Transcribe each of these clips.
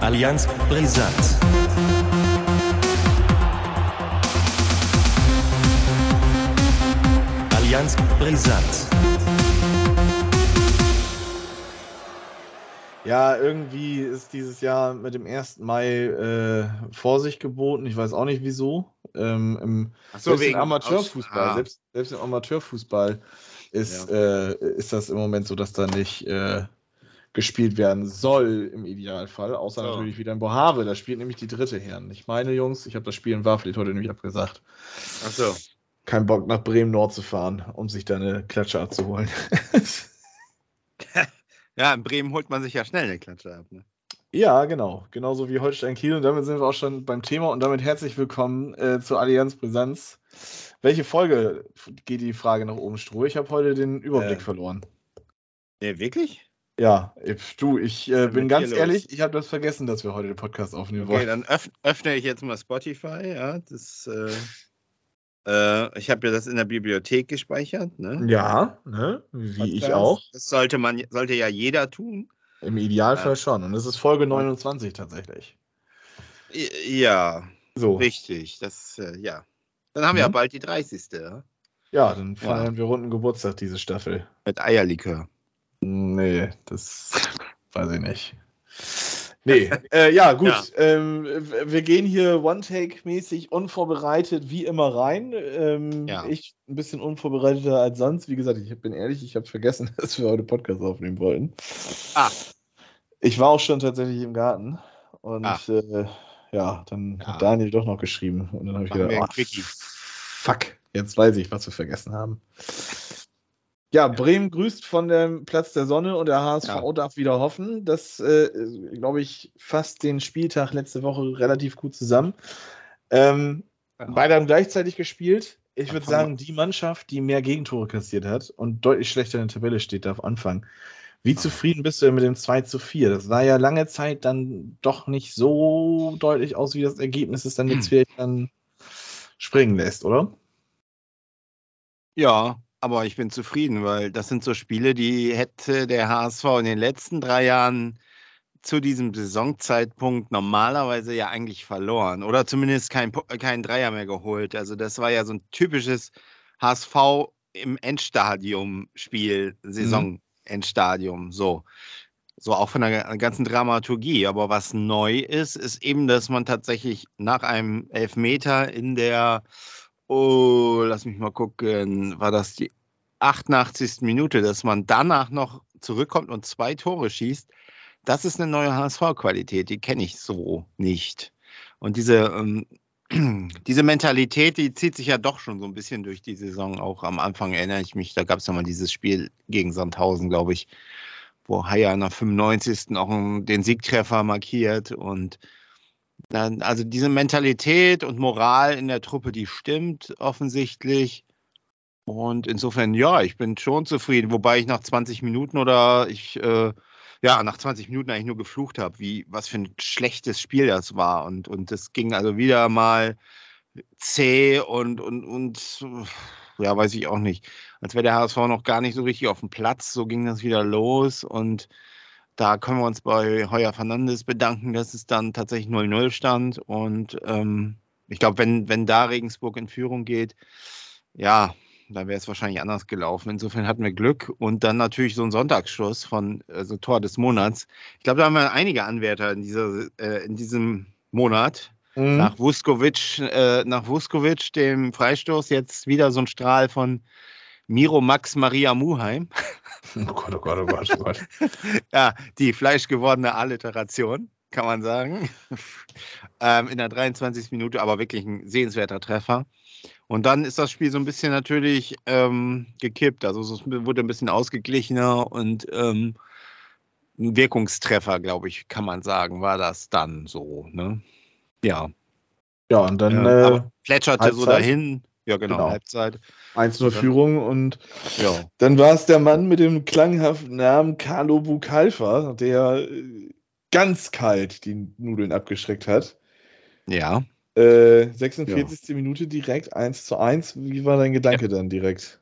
Allianz brisant. Allianz brisant. Ja, irgendwie ist dieses Jahr mit dem 1. Mai äh, Vorsicht geboten. Ich weiß auch nicht wieso. Ähm, im, so, selbst wegen im Amateurfußball, Aus- ah. selbst, selbst im Amateurfußball ist, äh, ist das im Moment so, dass da nicht äh, gespielt werden soll im Idealfall. Außer So. natürlich wieder in Bohave. Da spielt nämlich die dritte Herren. Ich meine, Jungs, ich habe das Spiel in Warfleet heute nämlich abgesagt. Ach so. Kein Bock nach Bremen Nord zu fahren, um sich da eine Klatsche abzuholen. Ja, in Bremen holt man sich ja schnell eine Klatsche ab. Ne? Ja, genau. Genauso wie Holstein Kiel. Und damit sind wir auch schon beim Thema und damit herzlich willkommen äh, zur Allianz Brisanz. Welche Folge geht die Frage nach oben, Stroh? Ich habe heute den Überblick Äh. verloren. Nee, wirklich? Ja, ich- du, ich äh, bin ganz ehrlich, ich habe das vergessen, dass wir heute den Podcast aufnehmen Okay, wollen. dann öff öffne ich jetzt mal Spotify. Ja, das. Äh, äh, ich habe ja das in der Bibliothek gespeichert. Ne? Ja, ne? wie ich Podcast. auch. Das sollte man, sollte ja jeder tun. Im Idealfall Ja. schon. Und es ist Folge 29 tatsächlich. Ja, So. richtig. Das, äh, ja. Dann haben wir ja Mhm. bald die 30. Ja? Ja, dann feiern wir runden Geburtstag diese Staffel. Mit Eierlikör. Nee, das weiß ich nicht. Nee, äh, ja, gut. Ja. Ähm, wir gehen hier One-Take-mäßig unvorbereitet wie immer rein. Ähm, Ja. Ich ein bisschen unvorbereiteter als sonst. Wie gesagt, ich bin ehrlich, ich habe vergessen, dass wir heute Podcast aufnehmen wollten. Ah. Ich war auch schon tatsächlich im Garten und Ah. äh, ja, dann Ja. hat Daniel doch noch geschrieben und dann habe ich gedacht, oh, fuck, jetzt weiß ich, was wir vergessen haben. Ja, Bremen grüßt von dem Platz der Sonne und der HSV Ja. darf wieder hoffen. Das, äh, glaube ich, fasst den Spieltag letzte Woche relativ gut zusammen. Ähm, Ja. Beide haben gleichzeitig gespielt. Ich würde sagen, die Mannschaft, die mehr Gegentore kassiert hat und deutlich schlechter in der Tabelle steht, darf anfangen. Wie zufrieden bist du denn mit dem 2 zu 4? Das sah ja lange Zeit dann doch nicht so deutlich aus, wie das Ergebnis es dann jetzt vielleicht dann springen lässt, oder? Ja, aber ich bin zufrieden, weil das sind so Spiele, die hätte der HSV in den letzten drei Jahren zu diesem Saisonzeitpunkt normalerweise ja eigentlich verloren oder zumindest kein, keinen Dreier mehr geholt. Also das war ja so ein typisches HSV im Endstadium-Spiel, Saison-Endstadium, so. So auch von der ganzen Dramaturgie. Aber was neu ist, ist eben, dass man tatsächlich nach einem Elfmeter in der Oh, lass mich mal gucken. War das die 88. Minute, dass man danach noch zurückkommt und zwei Tore schießt? Das ist eine neue HSV-Qualität, die kenne ich so nicht. Und diese, ähm, diese Mentalität, die zieht sich ja doch schon so ein bisschen durch die Saison. Auch am Anfang erinnere ich mich, da gab es ja mal dieses Spiel gegen Sandhausen, glaube ich, wo Haier nach 95. auch den Siegtreffer markiert und also diese Mentalität und Moral in der Truppe, die stimmt offensichtlich. Und insofern, ja, ich bin schon zufrieden, wobei ich nach 20 Minuten oder ich, äh, ja, nach 20 Minuten eigentlich nur geflucht habe, wie, was für ein schlechtes Spiel das war. Und, und das ging also wieder mal zäh und, und, und, ja, weiß ich auch nicht. Als wäre der HSV noch gar nicht so richtig auf dem Platz. So ging das wieder los und da können wir uns bei Heuer Fernandes bedanken, dass es dann tatsächlich 0-0 stand. Und ähm, ich glaube, wenn, wenn da Regensburg in Führung geht, ja, dann wäre es wahrscheinlich anders gelaufen. Insofern hatten wir Glück. Und dann natürlich so ein Sonntagsschuss von also Tor des Monats. Ich glaube, da haben wir einige Anwärter in, dieser, äh, in diesem Monat. Mhm. Nach Vuskovic, äh, nach Vuskovic, dem Freistoß, jetzt wieder so ein Strahl von Miro Max Maria Muheim. Oh Gott, oh Gott, oh Gott, oh Gott. Ja, die fleischgewordene Alliteration, kann man sagen. ähm, in der 23. Minute, aber wirklich ein sehenswerter Treffer. Und dann ist das Spiel so ein bisschen natürlich ähm, gekippt. Also es wurde ein bisschen ausgeglichener und ähm, ein Wirkungstreffer, glaube ich, kann man sagen, war das dann so. Ne? Ja. Ja, und dann ja äh, plätscherte so Halbzeit. dahin. Ja, genau, Genau. Halbzeit. 1-0 Führung und Ja. Dann war es der Mann mit dem klanghaften Namen Carlo Bucalfa, der äh, ganz kalt die Nudeln abgeschreckt hat. Ja. Äh, 46. Minute direkt 1 zu 1. Wie war dein Gedanke dann direkt?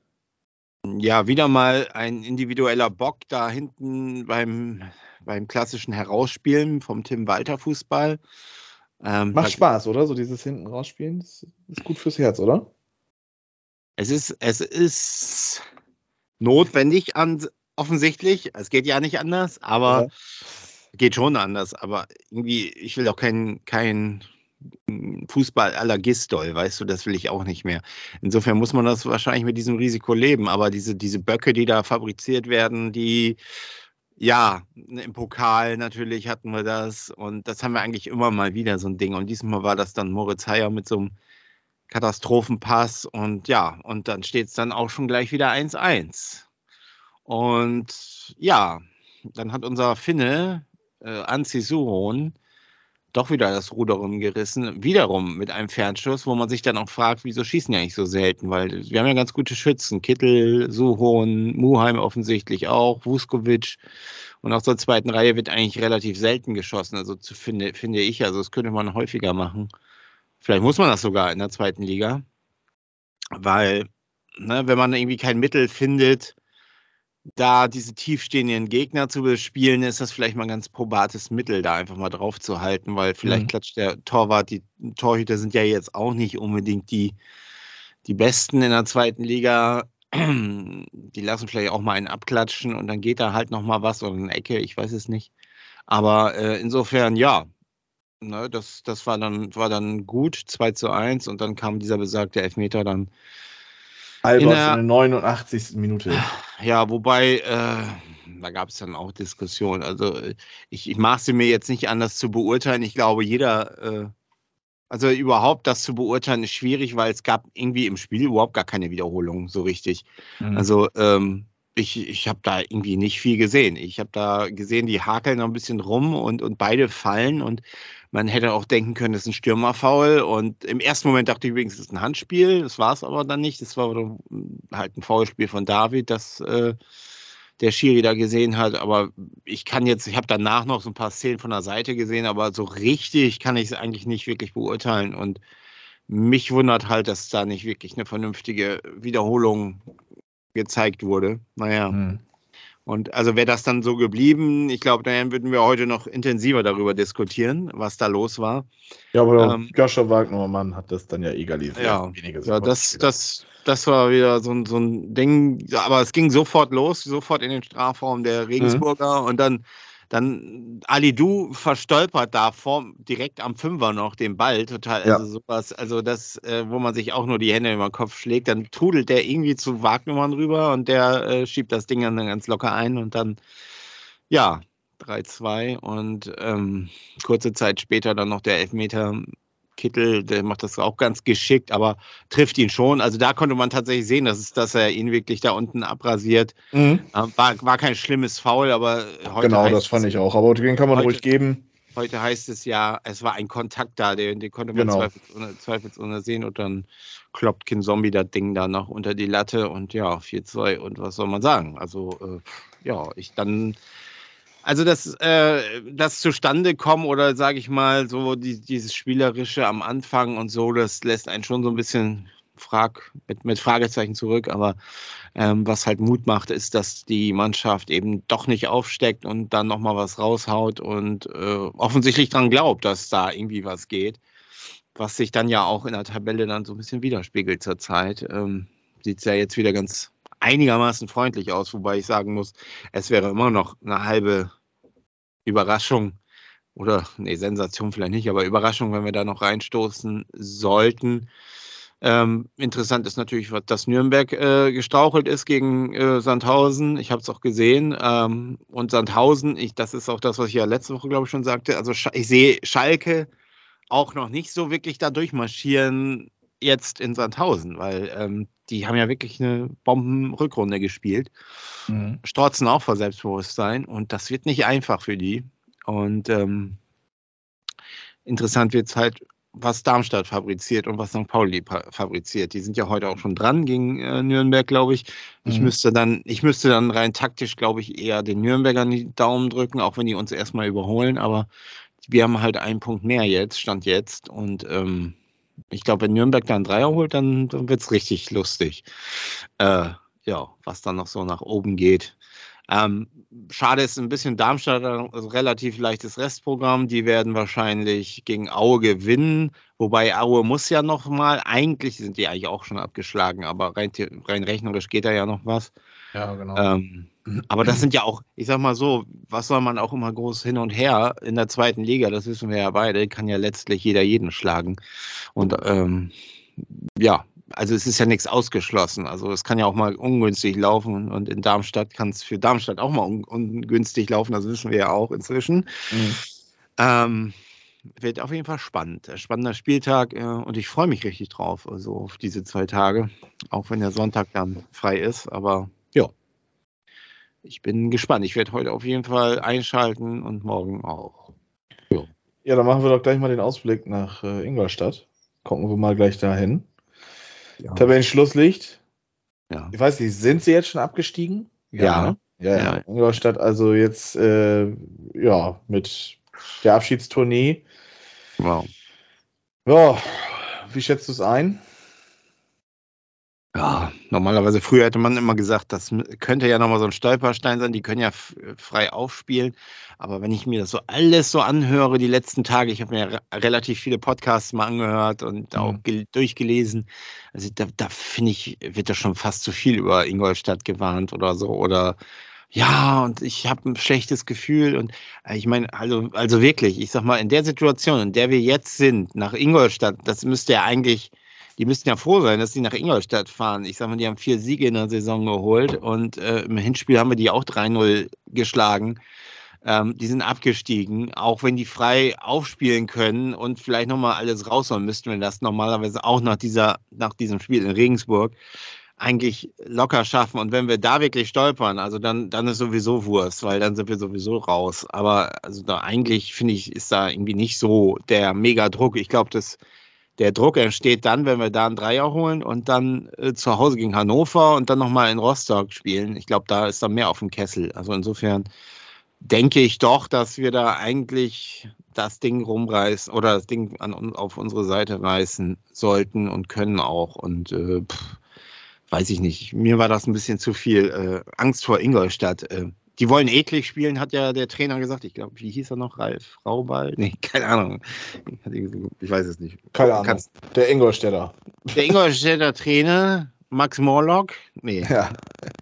Ja, wieder mal ein individueller Bock da hinten beim, beim klassischen Herausspielen vom Tim Walter Fußball. Ähm, Macht Spaß, oder? So dieses hinten rausspielen, das ist gut fürs Herz, oder? Es ist, es ist notwendig an, offensichtlich. Es geht ja nicht anders, aber ja. geht schon anders. Aber irgendwie, ich will auch kein, kein Fußball aller Gistol, weißt du, das will ich auch nicht mehr. Insofern muss man das wahrscheinlich mit diesem Risiko leben. Aber diese, diese Böcke, die da fabriziert werden, die ja, im Pokal natürlich hatten wir das und das haben wir eigentlich immer mal wieder so ein Ding. Und diesmal war das dann Moritz Heyer mit so einem Katastrophenpass und ja, und dann steht es dann auch schon gleich wieder 1-1. Und ja, dann hat unser Finne, äh, Anzi Suhon, doch wieder das Ruder rumgerissen, wiederum mit einem Fernschuss, wo man sich dann auch fragt, wieso schießen die eigentlich so selten, weil wir haben ja ganz gute Schützen, Kittel, Suhon, Muheim offensichtlich auch, Vuskovic und aus der zweiten Reihe wird eigentlich relativ selten geschossen, also zu, finde, finde ich, also das könnte man häufiger machen. Vielleicht muss man das sogar in der zweiten Liga, weil, ne, wenn man irgendwie kein Mittel findet, da diese tiefstehenden Gegner zu bespielen, ist das vielleicht mal ein ganz probates Mittel, da einfach mal drauf zu halten, weil vielleicht mhm. klatscht der Torwart, die Torhüter sind ja jetzt auch nicht unbedingt die, die Besten in der zweiten Liga. Die lassen vielleicht auch mal einen abklatschen und dann geht da halt noch mal was oder eine Ecke, ich weiß es nicht. Aber äh, insofern, ja, ne, das, das war dann, war dann gut, 2 zu 1 und dann kam dieser besagte Elfmeter dann Albers in der, in der 89. Minute. Ja, wobei, äh, da gab es dann auch Diskussionen. Also ich, ich maße mir jetzt nicht an, das zu beurteilen. Ich glaube, jeder, äh, also überhaupt das zu beurteilen, ist schwierig, weil es gab irgendwie im Spiel überhaupt gar keine Wiederholung so richtig. Mhm. Also ähm, ich, ich habe da irgendwie nicht viel gesehen. Ich habe da gesehen, die hakeln noch ein bisschen rum und, und beide fallen und man hätte auch denken können, das ist ein Stürmerfoul. Und im ersten Moment dachte ich übrigens, es ist ein Handspiel. Das war es aber dann nicht. Das war halt ein Foulspiel von David, das äh, der Schiri da gesehen hat. Aber ich kann jetzt, ich habe danach noch so ein paar Szenen von der Seite gesehen, aber so richtig kann ich es eigentlich nicht wirklich beurteilen. Und mich wundert halt, dass da nicht wirklich eine vernünftige Wiederholung gezeigt wurde. Naja. Hm. Und also wäre das dann so geblieben, ich glaube, dann würden wir heute noch intensiver darüber diskutieren, was da los war. Ja, aber ähm, Joscha Wagner Mann hat das dann ja egalisiert. Ja, ja das, das, das war wieder so ein, so ein Ding, aber es ging sofort los, sofort in den Strafraum der Regensburger mhm. und dann dann Ali Du verstolpert da vor, direkt am Fünfer noch den Ball, total, also ja. sowas, also das, äh, wo man sich auch nur die Hände über den Kopf schlägt, dann trudelt der irgendwie zu Wagnummern rüber und der äh, schiebt das Ding dann ganz locker ein und dann, ja, 3-2 und ähm, kurze Zeit später dann noch der Elfmeter Kittel, der macht das auch ganz geschickt, aber trifft ihn schon. Also da konnte man tatsächlich sehen, dass, es, dass er ihn wirklich da unten abrasiert. Mhm. War, war kein schlimmes Foul, aber heute. Genau, das fand ich auch. Aber den kann man heute, ruhig geben. Heute heißt es ja, es war ein Kontakt da, den, den konnte man genau. zweifelsohne, zweifelsohne sehen und dann kloppt Kin Zombie das Ding da noch unter die Latte und ja, 4-2 und was soll man sagen? Also, äh, ja, ich dann also das, äh, das zustande kommen oder sage ich mal so die, dieses spielerische am Anfang und so, das lässt einen schon so ein bisschen frag mit, mit Fragezeichen zurück. Aber ähm, was halt Mut macht, ist, dass die Mannschaft eben doch nicht aufsteckt und dann noch mal was raushaut und äh, offensichtlich dran glaubt, dass da irgendwie was geht, was sich dann ja auch in der Tabelle dann so ein bisschen widerspiegelt zurzeit. Ähm, Sieht es ja jetzt wieder ganz einigermaßen freundlich aus, wobei ich sagen muss, es wäre immer noch eine halbe Überraschung oder, nee, Sensation vielleicht nicht, aber Überraschung, wenn wir da noch reinstoßen sollten. Ähm, interessant ist natürlich, dass Nürnberg äh, gestrauchelt ist gegen äh, Sandhausen. Ich habe es auch gesehen. Ähm, und Sandhausen, ich, das ist auch das, was ich ja letzte Woche, glaube ich, schon sagte. Also ich sehe Schalke auch noch nicht so wirklich da durchmarschieren jetzt in Sandhausen, weil ähm, die haben ja wirklich eine Bombenrückrunde gespielt. Mhm. Strotzen auch vor Selbstbewusstsein und das wird nicht einfach für die. Und ähm, interessant wird es halt, was Darmstadt fabriziert und was St. Pauli fabriziert. Die sind ja heute auch schon dran gegen äh, Nürnberg, glaube ich. Ich mhm. müsste dann, ich müsste dann rein taktisch, glaube ich, eher den Nürnbergern die Daumen drücken, auch wenn die uns erstmal überholen. Aber wir haben halt einen Punkt mehr jetzt, stand jetzt. Und ähm, ich glaube, wenn Nürnberg dann Dreier holt, dann, dann wird es richtig lustig. Äh, ja, was dann noch so nach oben geht. Ähm, schade ist ein bisschen Darmstadt, also relativ leichtes Restprogramm. Die werden wahrscheinlich gegen Aue gewinnen. Wobei Aue muss ja noch mal, eigentlich sind die eigentlich auch schon abgeschlagen, aber rein, rein rechnerisch geht da ja noch was. Ja, genau. Ähm, aber das sind ja auch, ich sag mal so, was soll man auch immer groß hin und her in der zweiten Liga, das wissen wir ja beide, kann ja letztlich jeder jeden schlagen. Und ähm, ja, also es ist ja nichts ausgeschlossen. Also es kann ja auch mal ungünstig laufen und in Darmstadt kann es für Darmstadt auch mal un ungünstig laufen, das wissen wir ja auch inzwischen. Mhm. Ähm, wird auf jeden Fall spannend. Spannender Spieltag äh, und ich freue mich richtig drauf, also auf diese zwei Tage, auch wenn der Sonntag dann frei ist. Aber ja, ich bin gespannt. Ich werde heute auf jeden Fall einschalten und morgen auch. Ja, ja dann machen wir doch gleich mal den Ausblick nach äh, Ingolstadt. Gucken wir mal gleich dahin. Ja. Tabellenschlusslicht. Ja. Ich weiß nicht, sind sie jetzt schon abgestiegen? Ja. Ja, ja, ja. Ingolstadt also jetzt äh, ja mit der Abschiedstournee. Wow. Ja, wie schätzt du es ein? Ja, normalerweise früher hätte man immer gesagt, das könnte ja nochmal so ein Stolperstein sein, die können ja frei aufspielen. Aber wenn ich mir das so alles so anhöre, die letzten Tage, ich habe mir ja relativ viele Podcasts mal angehört und auch mhm. durchgelesen, also da, da finde ich, wird da schon fast zu viel über Ingolstadt gewarnt oder so. Oder ja, und ich habe ein schlechtes Gefühl. Und äh, ich meine, also, also wirklich, ich sag mal, in der Situation, in der wir jetzt sind, nach Ingolstadt, das müsste ja eigentlich die müssten ja froh sein, dass sie nach Ingolstadt fahren. Ich sage mal, die haben vier Siege in der Saison geholt und äh, im Hinspiel haben wir die auch 3-0 geschlagen. Ähm, die sind abgestiegen, auch wenn die frei aufspielen können und vielleicht nochmal alles rausholen, müssten wir das normalerweise auch nach, dieser, nach diesem Spiel in Regensburg eigentlich locker schaffen. Und wenn wir da wirklich stolpern, also dann, dann ist sowieso Wurst, weil dann sind wir sowieso raus. Aber also da eigentlich finde ich, ist da irgendwie nicht so der Mega-Druck. Ich glaube, das der Druck entsteht dann, wenn wir da einen Dreier holen und dann äh, zu Hause gegen Hannover und dann nochmal in Rostock spielen. Ich glaube, da ist dann mehr auf dem Kessel. Also insofern denke ich doch, dass wir da eigentlich das Ding rumreißen oder das Ding an, auf unsere Seite reißen sollten und können auch. Und äh, pff, weiß ich nicht. Mir war das ein bisschen zu viel äh, Angst vor Ingolstadt. Äh, die wollen eklig spielen, hat ja der Trainer gesagt. Ich glaube, wie hieß er noch? Ralf Raubal? Nee, keine Ahnung. Ich weiß es nicht. Keine Ahnung. Kannst, der Ingolstädter. Der Ingolstädter Trainer, Max Morlock. Nee. Ja.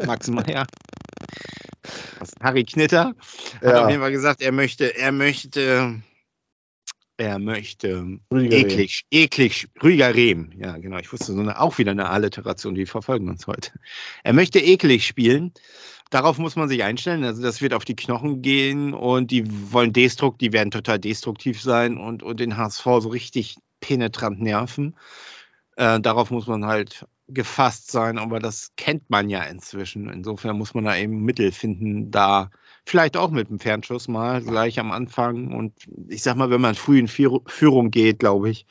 Max Meyer. Harry Knitter hat ja. auf jeden Fall gesagt, er möchte, er möchte, er möchte Rüdiger eklig, Rehm. eklig, Rüdiger Rehm. Ja, genau. Ich wusste so eine, auch wieder eine Alliteration, die verfolgen uns heute. Er möchte eklig spielen darauf muss man sich einstellen. Also das wird auf die Knochen gehen und die wollen destrukt, die werden total destruktiv sein und, und den HSV so richtig penetrant nerven. Äh, darauf muss man halt gefasst sein, aber das kennt man ja inzwischen. Insofern muss man da eben Mittel finden, da vielleicht auch mit dem Fernschuss mal gleich am Anfang. Und ich sag mal, wenn man früh in Führung geht, glaube ich,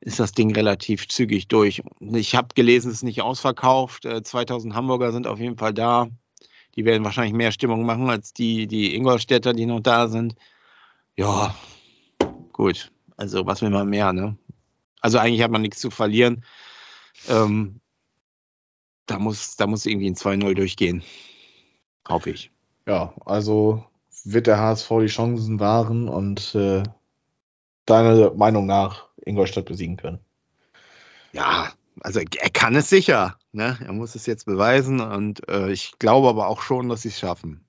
ist das Ding relativ zügig durch. Ich habe gelesen, es ist nicht ausverkauft. 2000 äh, Hamburger sind auf jeden Fall da. Die werden wahrscheinlich mehr Stimmung machen als die, die Ingolstädter, die noch da sind. Ja, gut. Also was will man mehr, ne? Also eigentlich hat man nichts zu verlieren. Ähm, da, muss, da muss irgendwie ein 2-0 durchgehen. Hoffe ich. Ja, also wird der HSV die Chancen wahren und äh, deiner Meinung nach Ingolstadt besiegen können. Ja, also er kann es sicher. Ne? Er muss es jetzt beweisen und äh, ich glaube aber auch schon, dass sie es schaffen.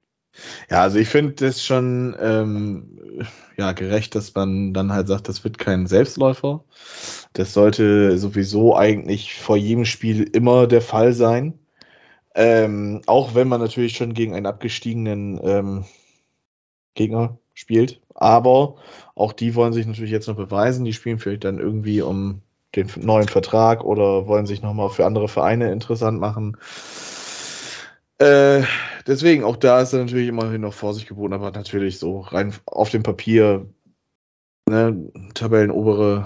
Ja, also ich finde es schon ähm, ja, gerecht, dass man dann halt sagt, das wird kein Selbstläufer. Das sollte sowieso eigentlich vor jedem Spiel immer der Fall sein. Ähm, auch wenn man natürlich schon gegen einen abgestiegenen ähm, Gegner spielt. Aber auch die wollen sich natürlich jetzt noch beweisen. Die spielen vielleicht dann irgendwie um den neuen Vertrag oder wollen sich nochmal für andere Vereine interessant machen. Äh, deswegen, auch da ist er natürlich immerhin noch Vorsicht geboten, aber natürlich so rein auf dem Papier, ne, Tabellenobere,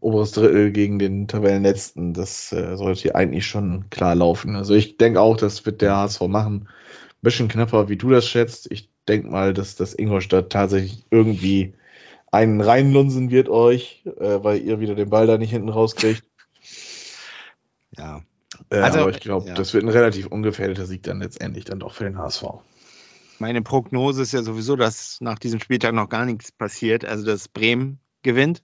oberes Drittel gegen den Tabellenletzten, das äh, sollte hier eigentlich schon klar laufen. Also ich denke auch, das wird der HSV machen. Ein bisschen knapper, wie du das schätzt. Ich denke mal, dass das Ingolstadt tatsächlich irgendwie einen reinlunsen wird euch, äh, weil ihr wieder den Ball da nicht hinten rauskriegt. Ja, Äh, also, aber ich glaube, ja. das wird ein relativ ungefährdeter Sieg dann letztendlich dann doch für den HSV. Meine Prognose ist ja sowieso, dass nach diesem Spieltag noch gar nichts passiert. Also, dass Bremen gewinnt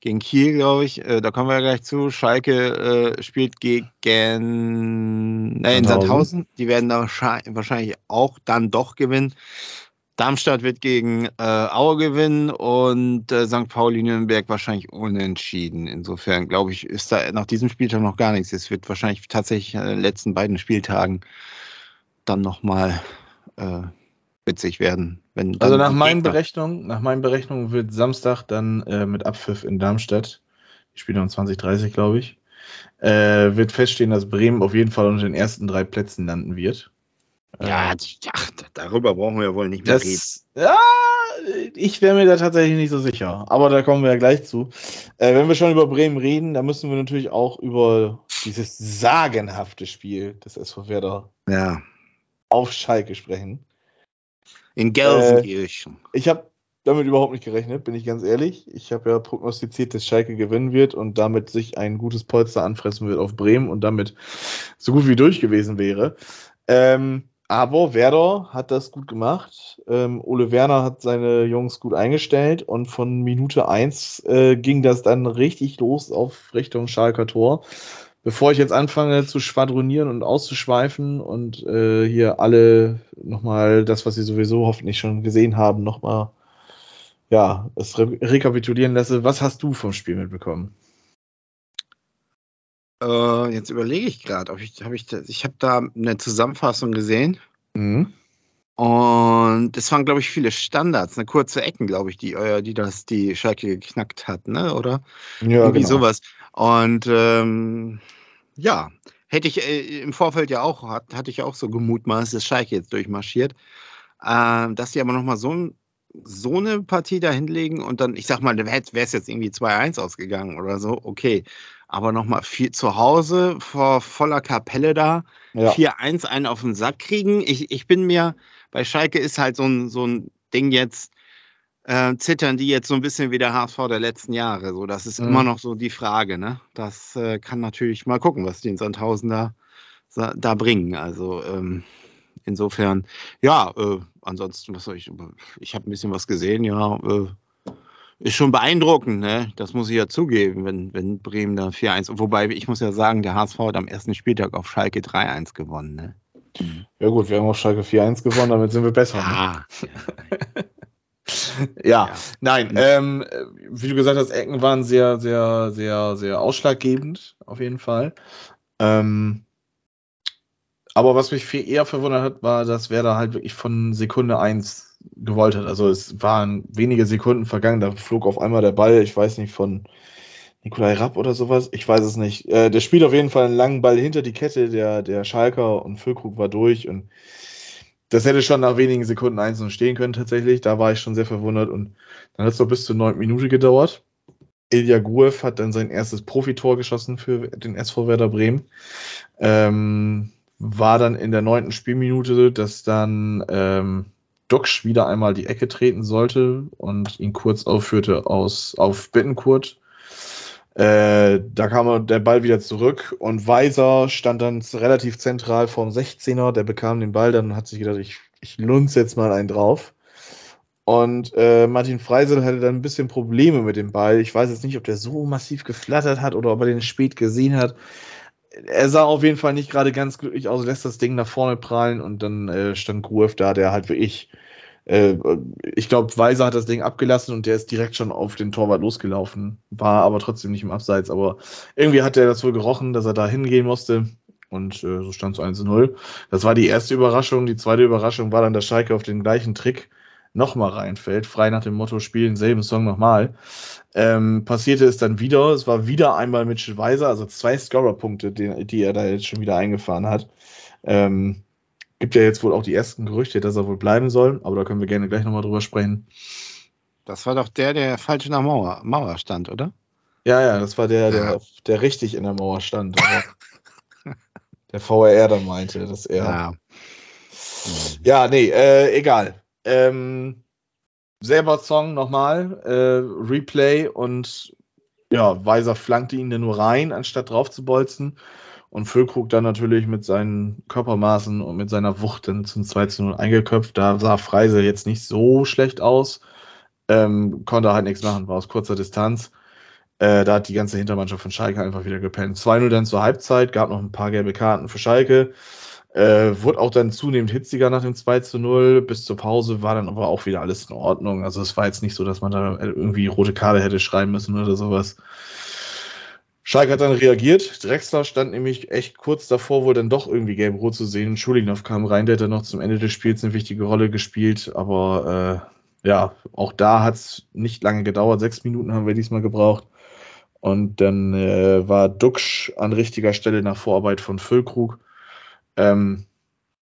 gegen Kiel, glaube ich. Äh, da kommen wir ja gleich zu. Schalke äh, spielt gegen äh, in Sandhausen. Die werden da wahrscheinlich auch dann doch gewinnen. Darmstadt wird gegen äh, Aue gewinnen und äh, St. Pauli Nürnberg wahrscheinlich unentschieden. Insofern glaube ich, ist da nach diesem Spieltag noch gar nichts. Es wird wahrscheinlich tatsächlich an den letzten beiden Spieltagen dann nochmal äh, witzig werden. Also nach meinen Berechnungen, nach meinen Berechnungen wird Samstag dann äh, mit Abpfiff in Darmstadt, die spielen um 2030, glaube ich, äh, wird feststehen, dass Bremen auf jeden Fall unter den ersten drei Plätzen landen wird. Ja, ja, darüber brauchen wir ja wohl nicht mehr das, reden. Ja, ich wäre mir da tatsächlich nicht so sicher. Aber da kommen wir ja gleich zu. Äh, wenn wir schon über Bremen reden, dann müssen wir natürlich auch über dieses sagenhafte Spiel des SV Werder ja. auf Schalke sprechen. In Gelsenkirchen. Äh, ich habe damit überhaupt nicht gerechnet, bin ich ganz ehrlich. Ich habe ja prognostiziert, dass Schalke gewinnen wird und damit sich ein gutes Polster anfressen wird auf Bremen und damit so gut wie durch gewesen wäre. Ähm, aber Werder hat das gut gemacht. Ähm, Ole Werner hat seine Jungs gut eingestellt und von Minute 1 äh, ging das dann richtig los auf Richtung Schalker Tor. Bevor ich jetzt anfange zu schwadronieren und auszuschweifen und äh, hier alle nochmal das, was sie sowieso hoffentlich schon gesehen haben, nochmal ja, es re rekapitulieren lasse, was hast du vom Spiel mitbekommen? Äh, jetzt überlege ich gerade, ob ich, habe ich, ich habe da eine Zusammenfassung gesehen. Mhm. Und es waren, glaube ich, viele Standards, eine kurze Ecken, glaube ich, die, äh, die das die Schalke geknackt hat, ne? Oder? Ja, Irgendwie genau. sowas. Und ähm, ja, hätte ich äh, im Vorfeld ja auch, hat, hatte ich auch so gemutmaßt, dass Schalke jetzt durchmarschiert. Äh, dass sie aber nochmal so, so eine Partie da hinlegen und dann, ich sag mal, wäre es jetzt irgendwie 2-1 ausgegangen oder so, okay aber nochmal viel zu Hause vor voller Kapelle da, ja. 4-1 einen auf den Sack kriegen. Ich, ich bin mir, bei Schalke ist halt so ein, so ein Ding jetzt, äh, zittern die jetzt so ein bisschen wie der HSV der letzten Jahre. So, das ist mhm. immer noch so die Frage. Ne? Das äh, kann natürlich mal gucken, was die in Sandhausen da, da bringen. Also ähm, insofern, ja, äh, ansonsten, was soll ich, ich habe ein bisschen was gesehen, ja, äh, ist schon beeindruckend, ne? Das muss ich ja zugeben, wenn, wenn Bremen da 4-1. Wobei, ich muss ja sagen, der HSV hat am ersten Spieltag auf Schalke 3-1 gewonnen, ne? Ja, gut, wir haben auf Schalke 4-1 gewonnen, damit sind wir besser. Ja, ne? ja. Ja. nein, ähm, wie du gesagt hast, Ecken waren sehr, sehr, sehr, sehr ausschlaggebend, auf jeden Fall. Ähm, aber was mich viel eher verwundert hat, war, dass Werder halt wirklich von Sekunde 1 gewollt hat. Also es waren wenige Sekunden vergangen, da flog auf einmal der Ball, ich weiß nicht, von Nikolai Rapp oder sowas, ich weiß es nicht. Äh, der spielt auf jeden Fall einen langen Ball hinter die Kette, der, der Schalker und Füllkrug war durch und das hätte schon nach wenigen Sekunden einzeln stehen können tatsächlich. Da war ich schon sehr verwundert und dann hat es noch bis zur neunten Minute gedauert. Ilya Guev hat dann sein erstes Profitor geschossen für den SV Werder Bremen. Ähm, war dann in der neunten Spielminute, dass dann ähm, Duxch wieder einmal die Ecke treten sollte und ihn kurz aufführte aus, auf Bittenkurt. Äh, da kam der Ball wieder zurück und Weiser stand dann relativ zentral vorm 16er. Der bekam den Ball, dann hat sich gedacht, ich, ich lunz jetzt mal einen drauf. Und äh, Martin Freisel hatte dann ein bisschen Probleme mit dem Ball. Ich weiß jetzt nicht, ob der so massiv geflattert hat oder ob er den spät gesehen hat er sah auf jeden Fall nicht gerade ganz glücklich aus, lässt das Ding nach vorne prallen und dann äh, stand Gruev da, der halt wie ich, äh, ich glaube, Weiser hat das Ding abgelassen und der ist direkt schon auf den Torwart losgelaufen, war aber trotzdem nicht im Abseits, aber irgendwie hat er das wohl gerochen, dass er da hingehen musste und äh, so stand es 1-0. Das war die erste Überraschung, die zweite Überraschung war dann, dass Schalke auf den gleichen Trick nochmal reinfällt, frei nach dem Motto, spielen selben Song nochmal. Ähm, passierte es dann wieder, es war wieder einmal Mitchell Weiser, also zwei Scorer-Punkte, die, die, er da jetzt schon wieder eingefahren hat. Ähm, gibt ja jetzt wohl auch die ersten Gerüchte, dass er wohl bleiben soll, aber da können wir gerne gleich nochmal drüber sprechen. Das war doch der, der falsch in der Mauer, Mauer stand, oder? Ja, ja, das war der, der, der richtig in der Mauer stand. der VRR dann meinte, dass er. Ja, ja nee, äh, egal. Ähm, selber Song nochmal, äh, Replay und ja, Weiser flankte ihn dann nur rein, anstatt drauf zu bolzen. Und Füllkrug dann natürlich mit seinen Körpermaßen und mit seiner Wucht dann zum 2 zu 0 eingeköpft. Da sah Freise jetzt nicht so schlecht aus. Ähm, konnte halt nichts machen, war aus kurzer Distanz. Äh, da hat die ganze Hintermannschaft von Schalke einfach wieder gepennt. 2-0 dann zur Halbzeit, gab noch ein paar gelbe Karten für Schalke. Äh, wurde auch dann zunehmend hitziger nach dem 2 zu 0. Bis zur Pause war dann aber auch wieder alles in Ordnung. Also es war jetzt nicht so, dass man da irgendwie rote Karte hätte schreiben müssen oder sowas. Schalke hat dann reagiert. Drexler stand nämlich echt kurz davor, wohl dann doch irgendwie gelb-rot zu sehen. Schulinov kam rein, der hat dann noch zum Ende des Spiels eine wichtige Rolle gespielt. Aber äh, ja, auch da hat es nicht lange gedauert. Sechs Minuten haben wir diesmal gebraucht. Und dann äh, war Duxch an richtiger Stelle nach Vorarbeit von Füllkrug. Ähm,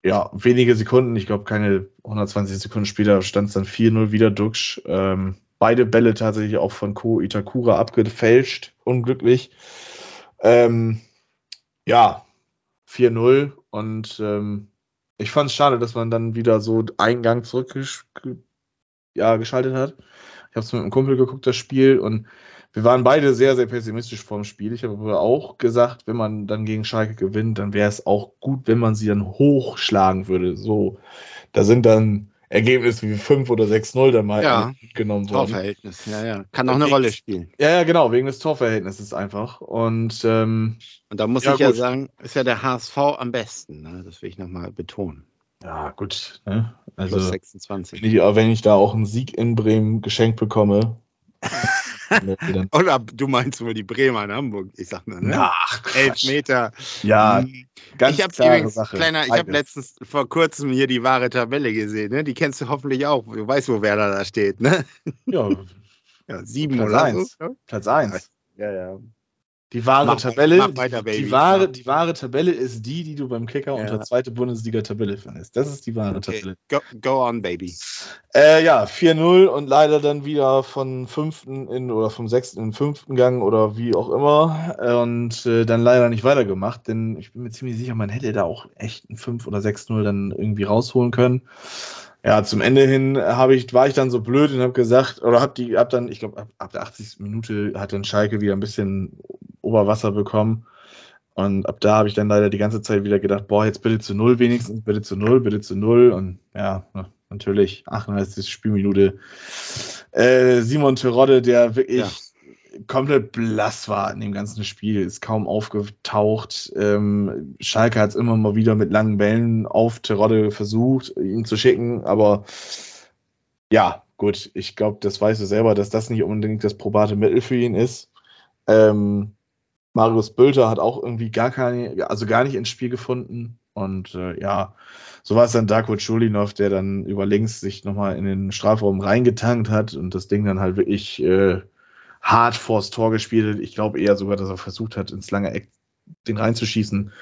ja, wenige Sekunden, ich glaube keine 120 Sekunden später stand es dann 4-0 wieder Duxch. Ähm, beide Bälle tatsächlich auch von Ko Itakura abgefälscht, unglücklich. Ähm, ja, 4-0 und ähm, ich fand es schade, dass man dann wieder so einen Gang zurückgeschaltet ja, hat. Ich habe es mit einem Kumpel geguckt, das Spiel, und wir waren beide sehr, sehr pessimistisch vorm Spiel. Ich habe aber auch gesagt, wenn man dann gegen Schalke gewinnt, dann wäre es auch gut, wenn man sie dann hochschlagen würde. So, da sind dann Ergebnisse wie 5 oder 6-0 dann mal ja, genommen worden. Torverhältnis, ja, ja. Kann auch eine Rolle spielen. Ja, ja, genau, wegen des Torverhältnisses einfach. Und, ähm, Und da muss ja, ich ja sagen, ist ja der HSV am besten. Ne? Das will ich nochmal betonen. Ja, gut. Ne? Also, Plus 26. Wenn ich, wenn ich da auch einen Sieg in Bremen geschenkt bekomme, Oder du meinst wohl die Bremer in Hamburg? Ich sag nur, ne? Ach, Elf Meter. Ja, hm. ganz ich habe übrigens, Sache. kleiner, ich habe letztens vor kurzem hier die wahre Tabelle gesehen, ne? Die kennst du hoffentlich auch. Du weißt, wo Werder da steht, ne? Ja. ja sieben Platz oder eins. so. Platz eins. Ja, ja. Die wahre Mach- Tabelle, mach weiter, die, wahre, die wahre Tabelle ist die, die du beim Kicker Ja. unter zweite Bundesliga-Tabelle findest. Das ist die wahre Okay. Tabelle. Go, go on, baby. Äh, ja, 4-0 und leider dann wieder von fünften in oder vom sechsten in den fünften Gang oder wie auch immer. Äh, Und äh, dann leider nicht weitergemacht, denn ich bin mir ziemlich sicher, man hätte da auch echt ein 5 oder 6-0 dann irgendwie rausholen können. Ja, zum Ende hin habe ich, war ich dann so blöd und habe gesagt, oder hab die, hab dann, ich glaube, ab, ab der 80. Minute hat dann Schalke wieder ein bisschen Oberwasser bekommen. Und ab da habe ich dann leider die ganze Zeit wieder gedacht, boah, jetzt bitte zu null wenigstens, bitte zu null, bitte zu null. Und ja, na, natürlich, 38. Spielminute. Äh, Simon Terodde, der wirklich Ja. komplett blass war in dem ganzen Spiel, ist kaum aufgetaucht. Ähm, Schalke hat es immer mal wieder mit langen Bällen auf Terodde versucht, ihn zu schicken, aber ja, gut, ich glaube, das weißt du selber, dass das nicht unbedingt das probate Mittel für ihn ist. Ähm, Marius Bülter hat auch irgendwie gar keine, also gar nicht ins Spiel gefunden. Und äh, ja, so war es dann Darko Chulinov, der dann über links sich nochmal in den Strafraum reingetankt hat und das Ding dann halt wirklich äh, hart vors Tor gespielt hat. Ich glaube eher sogar, dass er versucht hat, ins lange Eck den reinzuschießen.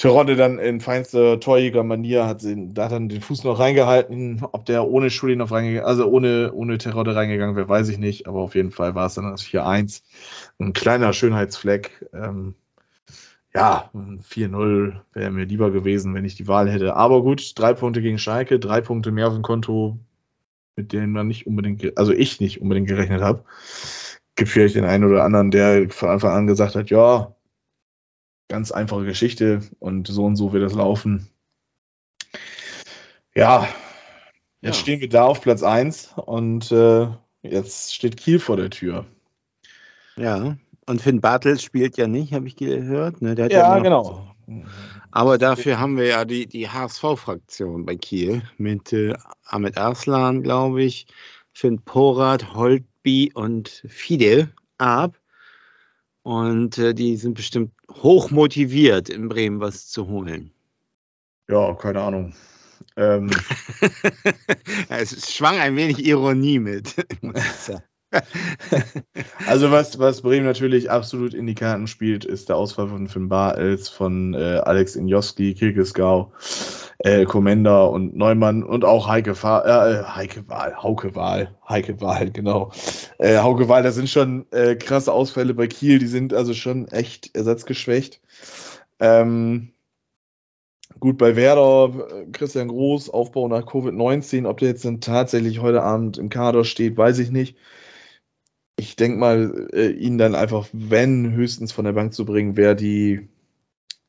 Terodde dann in feinster Torjäger-Manier hat, da hat dann den Fuß noch reingehalten. Ob der ohne Schulinov reingegangen, also ohne, ohne Terodde reingegangen wäre, weiß ich nicht. Aber auf jeden Fall war es dann das 4-1. Ein kleiner Schönheitsfleck. Ähm, ja, ein 4-0 wäre mir lieber gewesen, wenn ich die Wahl hätte. Aber gut, drei Punkte gegen Schalke, drei Punkte mehr auf dem Konto, mit denen man nicht unbedingt, also ich nicht unbedingt gerechnet habe. Gibt vielleicht den einen oder anderen, der von Anfang an gesagt hat, ja, ganz einfache Geschichte und so und so wird das laufen. Ja, jetzt Ja. stehen wir da auf Platz 1 und äh, jetzt steht Kiel vor der Tür. Ja. Und Finn Bartels spielt ja nicht, habe ich gehört. Ne? Der hat Ja, noch- genau. Aber dafür haben wir ja die, die HSV-Fraktion bei Kiel mit äh, Ahmed Arslan, glaube ich, Finn Porat, Holtby und Fide ab. Und äh, die sind bestimmt hoch motiviert, in Bremen was zu holen. Ja, keine Ahnung. Ähm, es schwang ein wenig Ironie mit, muss ich sagen. Also was, was Bremen natürlich absolut in die Karten spielt, ist der Ausfall von Finn Bartels, von äh, Alex Injoski, Kirkesgau, äh, und Neumann und auch Heike, Fa äh, Heike Wahl, Hauke Wahl, Heike Wahl, genau. Äh, Hauke Wahl, das sind schon äh, krasse Ausfälle bei Kiel, die sind also schon echt ersatzgeschwächt. Ähm, gut, bei Werder, äh, Christian Groß, Aufbau nach Covid-19, ob der jetzt dann tatsächlich heute Abend im Kader steht, weiß ich nicht. Ich denke mal, äh, ihn dann einfach, wenn, höchstens von der Bank zu bringen, wäre die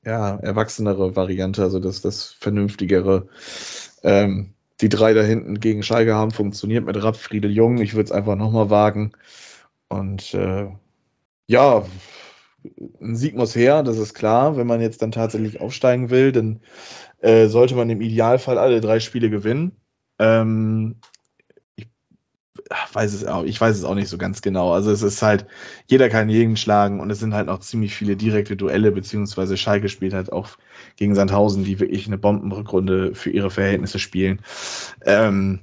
ja, erwachsenere Variante, also das, das vernünftigere. Ähm, die drei da hinten gegen Schalke haben funktioniert mit Rapp, Friedel Jung. Ich würde es einfach nochmal wagen. Und äh, ja, ein Sieg muss her, das ist klar. Wenn man jetzt dann tatsächlich aufsteigen will, dann äh, sollte man im Idealfall alle drei Spiele gewinnen. Ähm, weiß es auch, ich weiß es auch nicht so ganz genau. Also es ist halt, jeder kann jeden schlagen und es sind halt noch ziemlich viele direkte Duelle, beziehungsweise Schalke spielt halt auch gegen Sandhausen, die wirklich eine Bombenrückrunde für ihre Verhältnisse spielen. Ähm,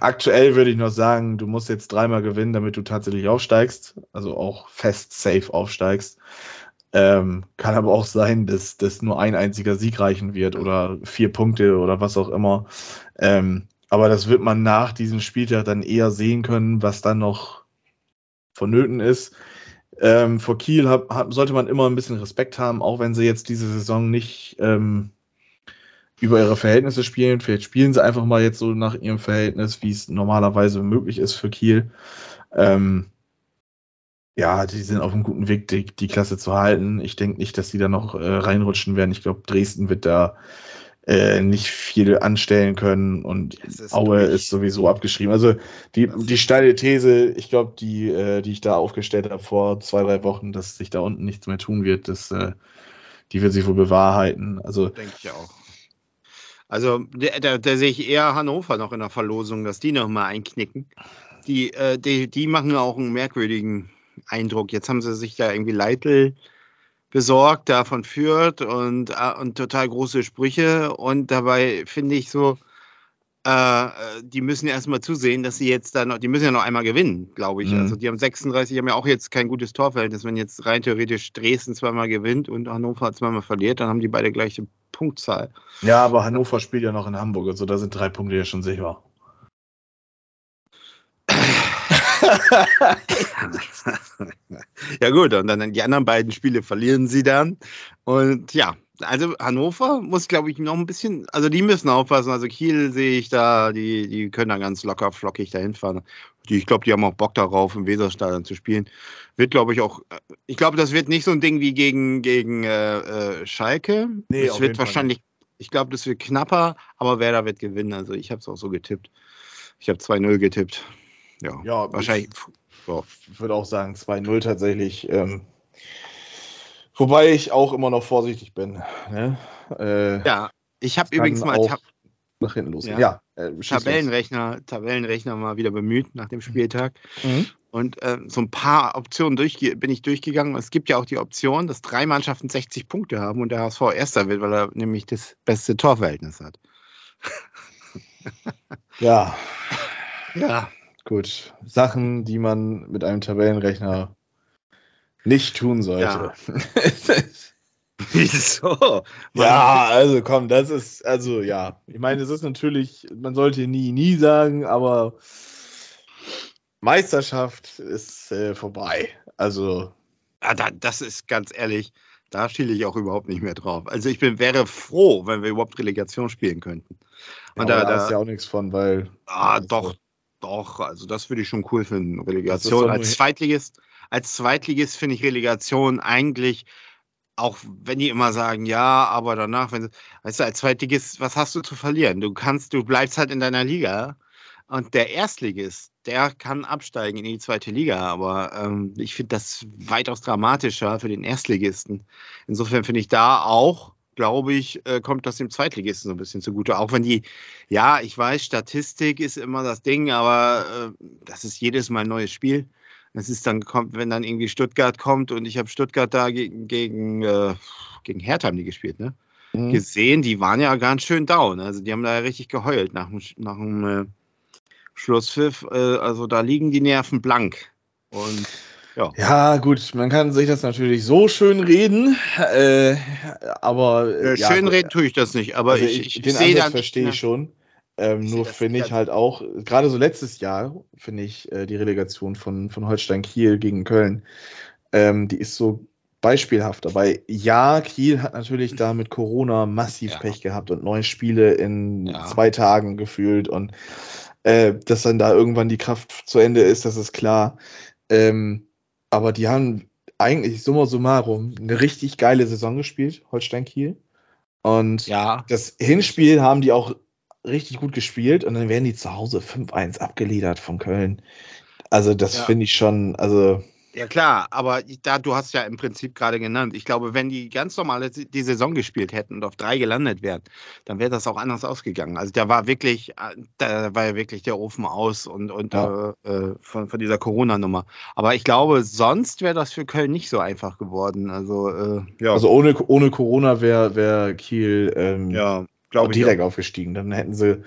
aktuell würde ich noch sagen, du musst jetzt dreimal gewinnen, damit du tatsächlich aufsteigst, also auch fest safe aufsteigst. Ähm, kann aber auch sein, dass, dass nur ein einziger Sieg reichen wird oder vier Punkte oder was auch immer. Ähm, aber das wird man nach diesem Spieltag dann eher sehen können, was dann noch vonnöten ist. Ähm, vor Kiel hab, hab, sollte man immer ein bisschen Respekt haben, auch wenn sie jetzt diese Saison nicht ähm, über ihre Verhältnisse spielen. Vielleicht spielen sie einfach mal jetzt so nach ihrem Verhältnis, wie es normalerweise möglich ist für Kiel. Ähm, ja, die sind auf einem guten Weg, die, die Klasse zu halten. Ich denke nicht, dass die da noch äh, reinrutschen werden. Ich glaube, Dresden wird da äh, nicht viel anstellen können und ist Aue durch. ist sowieso abgeschrieben. Also die, die steile These, ich glaube, die, äh, die ich da aufgestellt habe vor zwei, drei Wochen, dass sich da unten nichts mehr tun wird, das, äh, die wird sich wohl bewahrheiten. Also denke ich auch. Also da sehe ich eher Hannover noch in der Verlosung, dass die nochmal einknicken. Die, äh, die, die machen auch einen merkwürdigen Eindruck. Jetzt haben sie sich da irgendwie Leitl besorgt, davon führt und, äh, und total große Sprüche. Und dabei finde ich so, äh, die müssen erstmal zusehen, dass sie jetzt da noch, die müssen ja noch einmal gewinnen, glaube ich. Mhm. Also die haben 36, haben ja auch jetzt kein gutes Torverhältnis. Wenn jetzt rein theoretisch Dresden zweimal gewinnt und Hannover zweimal verliert, dann haben die beide gleiche Punktzahl. Ja, aber Hannover spielt ja noch in Hamburg, also da sind drei Punkte ja schon sicher. ja gut, und dann die anderen beiden Spiele verlieren sie dann. Und ja, also Hannover muss, glaube ich, noch ein bisschen, also die müssen aufpassen. Also Kiel sehe ich da, die, die können da ganz locker flockig dahin fahren. Die, ich glaube, die haben auch Bock darauf, im Weserstadion zu spielen. Wird, glaube ich, auch, ich glaube, das wird nicht so ein Ding wie gegen, gegen äh, äh Schalke. Nee, es wird wahrscheinlich, ich glaube, das wird knapper, aber Werder wird gewinnen. Also ich habe es auch so getippt. Ich habe 2-0 getippt. Ja, ja wahrscheinlich. Ich, ich würde auch sagen 2-0 tatsächlich. Ähm, wobei ich auch immer noch vorsichtig bin. Ne? Äh, ja, ich habe übrigens mal nach hinten los. Ja, ja äh, Tabellenrechner. Tabellenrechner mal wieder bemüht nach dem Spieltag. Mhm. Und äh, so ein paar Optionen bin ich durchgegangen. Es gibt ja auch die Option, dass drei Mannschaften 60 Punkte haben und der HSV Erster wird, weil er nämlich das beste Torverhältnis hat. ja. Ja. Gut, Sachen, die man mit einem Tabellenrechner nicht tun sollte. Ja. Wieso? ja, also komm, das ist, also ja. Ich meine, es ist natürlich, man sollte nie, nie sagen, aber Meisterschaft ist äh, vorbei. Also. Ja, da, das ist ganz ehrlich, da schiele ich auch überhaupt nicht mehr drauf. Also ich bin, wäre froh, wenn wir überhaupt Relegation spielen könnten. Und ja, da, da ist ja auch nichts von, weil. Ah, doch, doch, also das würde ich schon cool finden. Relegation als Zweitligist, als Zweitligist finde ich Relegation eigentlich, auch wenn die immer sagen, ja, aber danach, wenn weißt du, als Zweitligist, was hast du zu verlieren? Du kannst, du bleibst halt in deiner Liga. Und der Erstligist, der kann absteigen in die zweite Liga, aber ähm, ich finde das weitaus dramatischer für den Erstligisten. Insofern finde ich da auch glaube ich, äh, kommt das dem Zweitligisten so ein bisschen zugute. Auch wenn die, ja, ich weiß, Statistik ist immer das Ding, aber äh, das ist jedes Mal ein neues Spiel. Das ist dann, kommt, wenn dann irgendwie Stuttgart kommt und ich habe Stuttgart da gegen, gegen, äh, gegen Hertha haben die gespielt, ne? Mhm. Gesehen, die waren ja ganz schön down. Also die haben da ja richtig geheult nach, nach dem äh, Schlusspfiff. Äh, also da liegen die Nerven blank. Und ja. ja, gut, man kann sich das natürlich so schön reden, äh, aber. Äh, ja, schön reden tue ich das nicht, aber also ich, ich, den sehe dann. verstehe ich schon. Ähm, ich nur finde ich halt auch, gerade so letztes Jahr, finde ich äh, die Relegation von, von Holstein Kiel gegen Köln, ähm, die ist so beispielhaft. Aber ja, Kiel hat natürlich da mit Corona massiv ja. Pech gehabt und neun Spiele in ja. zwei Tagen gefühlt und äh, dass dann da irgendwann die Kraft zu Ende ist, das ist klar. Ähm, aber die haben eigentlich summa summarum eine richtig geile Saison gespielt, Holstein Kiel. Und Ja, das Hinspiel haben die auch richtig gut gespielt und dann werden die zu Hause 5-1 abgeliefert von Köln. Also das Ja. finde ich schon, also ja klar, aber da du hast ja im Prinzip gerade genannt. Ich glaube, wenn die ganz normal die Saison gespielt hätten und auf drei gelandet wären, dann wäre das auch anders ausgegangen. Also da war wirklich, äh, da war ja wirklich der Ofen aus und, und Ja. äh, äh, von, von dieser Corona-Nummer. Aber ich glaube, sonst wäre das für Köln nicht so einfach geworden. Also äh, ja, Also ohne, ohne Corona wäre wär Kiel ähm, ja, direkt aufgestiegen. Dann hätten sie,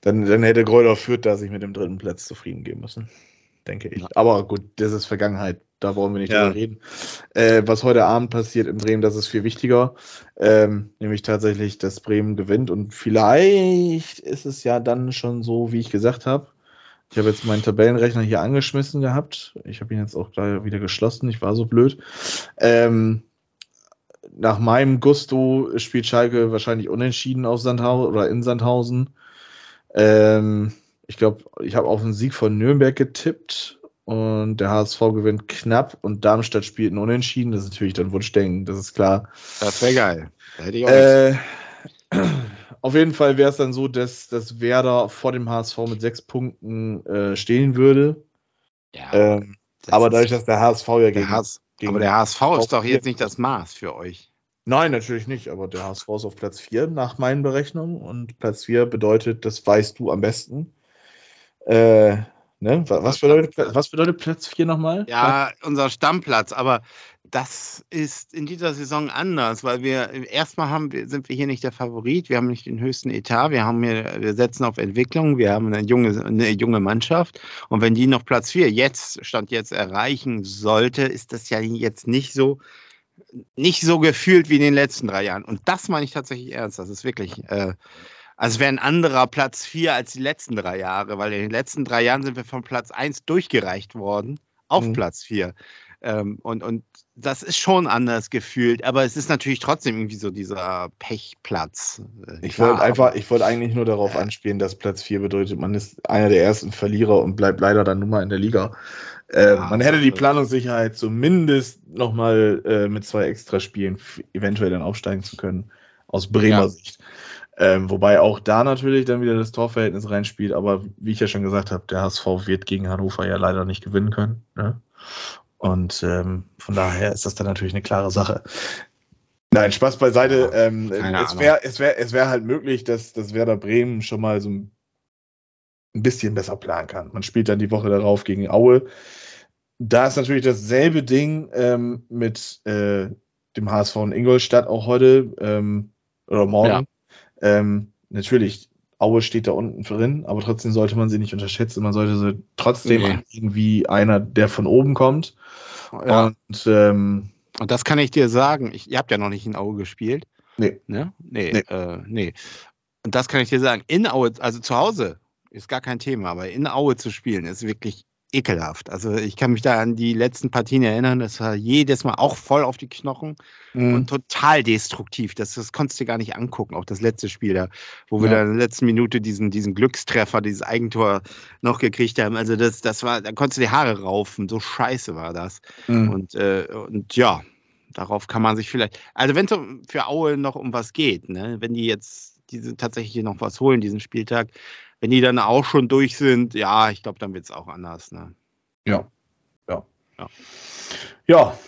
dann, dann hätte Gräuter Fürth da sich mit dem dritten Platz zufrieden geben müssen. Denke ich. Ja. Aber gut, das ist Vergangenheit. Da wollen wir nicht Ja. drüber reden. Äh, was heute Abend passiert in Bremen, das ist viel wichtiger. Ähm, nämlich tatsächlich, dass Bremen gewinnt. Und vielleicht ist es ja dann schon so, wie ich gesagt habe. Ich habe jetzt meinen Tabellenrechner hier angeschmissen gehabt. Ich habe ihn jetzt auch gleich wieder geschlossen. Ich war so blöd. Ähm, nach meinem Gusto spielt Schalke wahrscheinlich unentschieden auf Sandhausen oder in Sandhausen. Ähm, ich glaube, ich habe auf einen Sieg von Nürnberg getippt und der HSV gewinnt knapp und Darmstadt spielt ein Unentschieden. Das ist natürlich dann Wunschdenken, das ist klar. Das wäre geil. Hätte ich auch Äh, auf jeden Fall wäre es dann so, dass, dass Werder vor dem HSV mit sechs Punkten äh, stehen würde. ja, Ähm, aber dadurch, dass der HSV ja gegen, Hass, gegen aber der HSV ist doch jetzt nicht das Maß für euch. Nein, natürlich nicht, aber der HSV ist auf Platz 4 nach meinen Berechnungen und Platz 4 bedeutet, das weißt du am besten. Äh, ne? Wa- Was bedeutet, was bedeutet Platz 4 nochmal? Ja, unser Stammplatz, aber das ist in dieser Saison anders, weil wir erstmal haben, sind wir hier nicht der Favorit, wir haben nicht den höchsten Etat, wir haben hier, wir setzen auf Entwicklung, wir haben eine junge, eine junge Mannschaft und wenn die noch Platz 4 jetzt, Stand jetzt erreichen sollte, ist das ja jetzt nicht so, nicht so gefühlt wie in den letzten drei Jahren. Und das meine ich tatsächlich ernst. Das ist wirklich, äh, also wäre ein anderer Platz 4 als die letzten drei Jahre, weil in den letzten drei Jahren sind wir von Platz 1 durchgereicht worden auf Mhm. Platz 4. Ähm, und, und das ist schon anders gefühlt, aber es ist natürlich trotzdem irgendwie so dieser Pechplatz. Äh, Ich wollte einfach, ich wollte eigentlich nur darauf anspielen, dass Platz 4 bedeutet, man ist einer der ersten Verlierer und bleibt leider dann nur mal in der Liga. Äh, Ja, man hätte die Planungssicherheit zumindest nochmal äh, mit zwei Extraspielen f- eventuell dann aufsteigen zu können, aus Bremer Ja. Sicht. Ähm, wobei auch da natürlich dann wieder das Torverhältnis reinspielt, aber wie ich ja schon gesagt habe, der HSV wird gegen Hannover ja leider nicht gewinnen können. Ne? Und ähm, von daher ist das dann natürlich eine klare Sache. Nein, Spaß beiseite. Ja, ähm, es wäre es wär, es wär halt möglich, dass, dass Werder Bremen schon mal so ein bisschen besser planen kann. Man spielt dann die Woche darauf gegen Aue. Da ist natürlich dasselbe Ding ähm, mit äh, dem HSV in Ingolstadt auch heute ähm, oder morgen. Ähm, natürlich, Aue steht da unten drin, aber trotzdem sollte man sie nicht unterschätzen. Man sollte sie trotzdem Nee. angehen wie einer, der von oben kommt. ja. Und ähm, Und das kann ich dir sagen. Ich, ihr habt ja noch nicht in Aue gespielt. Nee. Ne? Nee, Nee. Äh, nee. Und das kann ich dir sagen. In Aue, also zu Hause, ist gar kein Thema, aber in Aue zu spielen, ist wirklich ekelhaft. Also ich kann mich da an die letzten Partien erinnern, das war jedes Mal auch voll auf die Knochen mh, und total destruktiv. Das, das konntest du gar nicht angucken, auch das letzte Spiel da, wo wir Ja. da in der letzten Minute diesen, diesen Glückstreffer, dieses Eigentor noch gekriegt haben. Also das, das war, da konntest du die Haare raufen. So scheiße war das. mh. Und, äh, und ja, darauf kann man sich vielleicht, also wenn es für Aue noch um was geht, ne, wenn die jetzt diese tatsächlich noch was holen, diesen Spieltag, wenn die dann auch schon durch sind, ja, ich glaube, dann wird es auch anders. Ne? ja. Ja. Ja. Ja,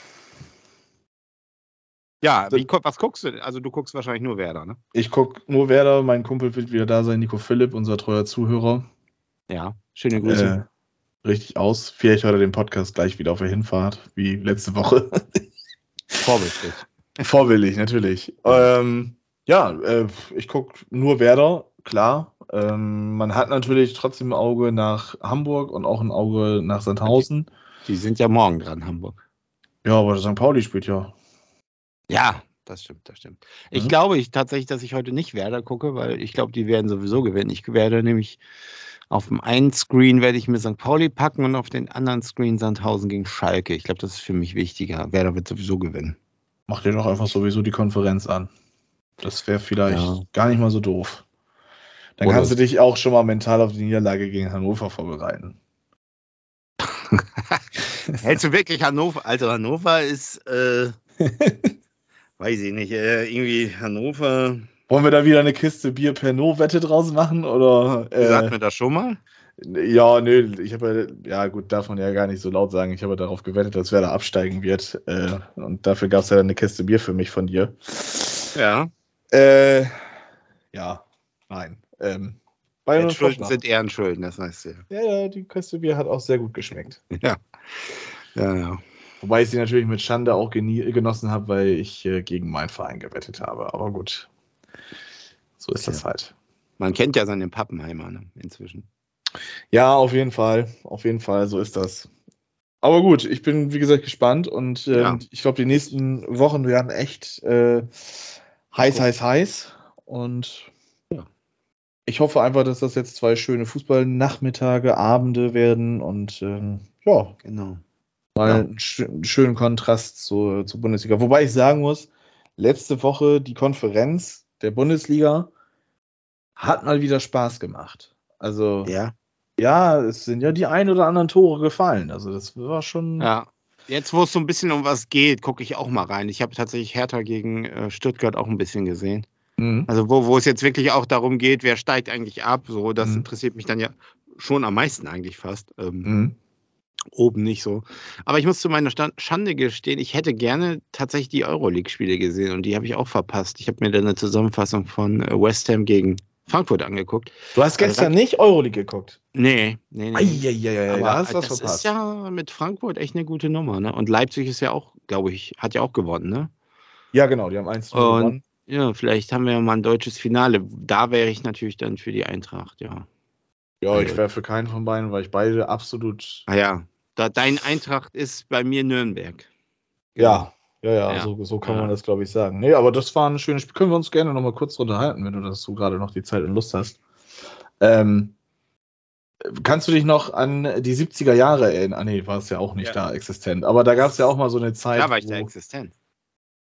Ja, wie, was guckst du? denn? Also du guckst wahrscheinlich nur Werder, ne? ich gucke nur Werder. Mein Kumpel wird wieder da sein, Nico Philipp, unser treuer Zuhörer. Ja, schöne Grüße. Äh, richtig aus. Vielleicht hört er den Podcast gleich wieder auf der Hinfahrt, wie letzte Woche. Vorbildlich. Vorbildlich, natürlich. Ähm, ja, äh, ich gucke nur Werder, klar. Ähm, man hat natürlich trotzdem ein Auge nach Hamburg und auch ein Auge nach Sandhausen. Die sind ja morgen dran, Hamburg. Ja, aber St. Pauli spielt ja. Ja, das stimmt, das stimmt. Ich Mhm. glaube ich, tatsächlich, dass ich heute nicht Werder gucke, weil ich glaube, die werden sowieso gewinnen. Ich werde nämlich auf dem einen Screen werde ich mir St. Pauli packen und auf den anderen Screen Sandhausen gegen Schalke. Ich glaube, das ist für mich wichtiger. Werder wird sowieso gewinnen. Mach dir doch einfach sowieso die Konferenz an. Das wäre vielleicht Ja. gar nicht mal so doof. Dann Oder- kannst du dich auch schon mal mental auf die Niederlage gegen Hannover vorbereiten. Hältst du wirklich Hannover? Also Hannover ist, äh, weiß ich nicht, äh, irgendwie Hannover. Wollen wir da wieder eine Kiste Bier Pernod-Wette draus machen? Oder, äh, Sagt mir das schon mal? Ja, nö, ich habe ja, ja gut, darf man ja gar nicht so laut sagen. Ich habe darauf gewettet, dass Werder absteigen wird. Äh, und dafür gab es ja dann eine Kiste Bier für mich von dir. Ja. Äh, ja, nein. Ähm, Bayern und Schulden sind Ehrenschulden, das weißt du ja. Ja, ja, die Kiste Bier hat auch sehr gut geschmeckt. Ja. Ja, ja. Wobei ich sie natürlich mit Schande auch genossen habe, weil ich äh, gegen meinen Verein gewettet habe. Aber gut, so ist das halt. Man kennt ja seine Pappenheimer ne, inzwischen. Ja, auf jeden Fall. Auf jeden Fall, so ist das. Aber gut, ich bin, wie gesagt, gespannt und ähm, Ja. ich glaube, die nächsten Wochen werden echt äh, heiß, heiß, heiß. Und Ja. ich hoffe einfach, dass das jetzt zwei schöne Fußballnachmittage, Abende werden und ähm, ja, Genau. mal Ja. einen, einen schönen Kontrast zur, zur Bundesliga. Wobei ich sagen muss, letzte Woche die Konferenz der Bundesliga hat mal wieder Spaß gemacht. Also Ja. ja, es sind ja die ein oder anderen Tore gefallen. Also das war schon. Ja. Jetzt, wo es so ein bisschen um was geht, gucke ich auch mal rein. Ich habe tatsächlich Hertha gegen äh, Stuttgart auch ein bisschen gesehen. Mhm. Also wo, wo es jetzt wirklich auch darum geht, wer steigt eigentlich ab, so, das Mhm. interessiert mich dann ja schon am meisten eigentlich fast. Ähm, Mhm. Oben nicht so. Aber ich muss zu meiner Stand Schande gestehen, ich hätte gerne tatsächlich die Euroleague-Spiele gesehen und die habe ich auch verpasst. Ich habe mir dann eine Zusammenfassung von äh, West Ham gegen Frankfurt angeguckt. Du hast gestern nicht Euroleague geguckt. Nee, nee, nee. Eieieiei, da hast das verpasst. ist ja mit Frankfurt echt eine gute Nummer, ne? Und Leipzig ist ja auch, glaube ich, hat ja auch gewonnen, ne? Ja, genau, die haben 1 Und- gewonnen. Ja, vielleicht haben wir ja mal ein deutsches Finale. Da wäre ich natürlich dann für die Eintracht, ja. Ja, ich wäre für keinen von beiden, weil ich beide absolut. Ah ja, da dein Eintracht ist bei mir Nürnberg. Ja, ja, ja, Ja. So, so kann Ja. man das, glaube ich, sagen. Nee, aber das war ein schönes Spiel. Können wir uns gerne noch mal kurz unterhalten, wenn du dazu gerade noch die Zeit und Lust hast. Ähm, kannst du dich noch an die 70er Jahre erinnern? Ah, nee, war es ja auch nicht Ja. da existent. Aber da gab es ja auch mal so eine Zeit. Da war ich da existent.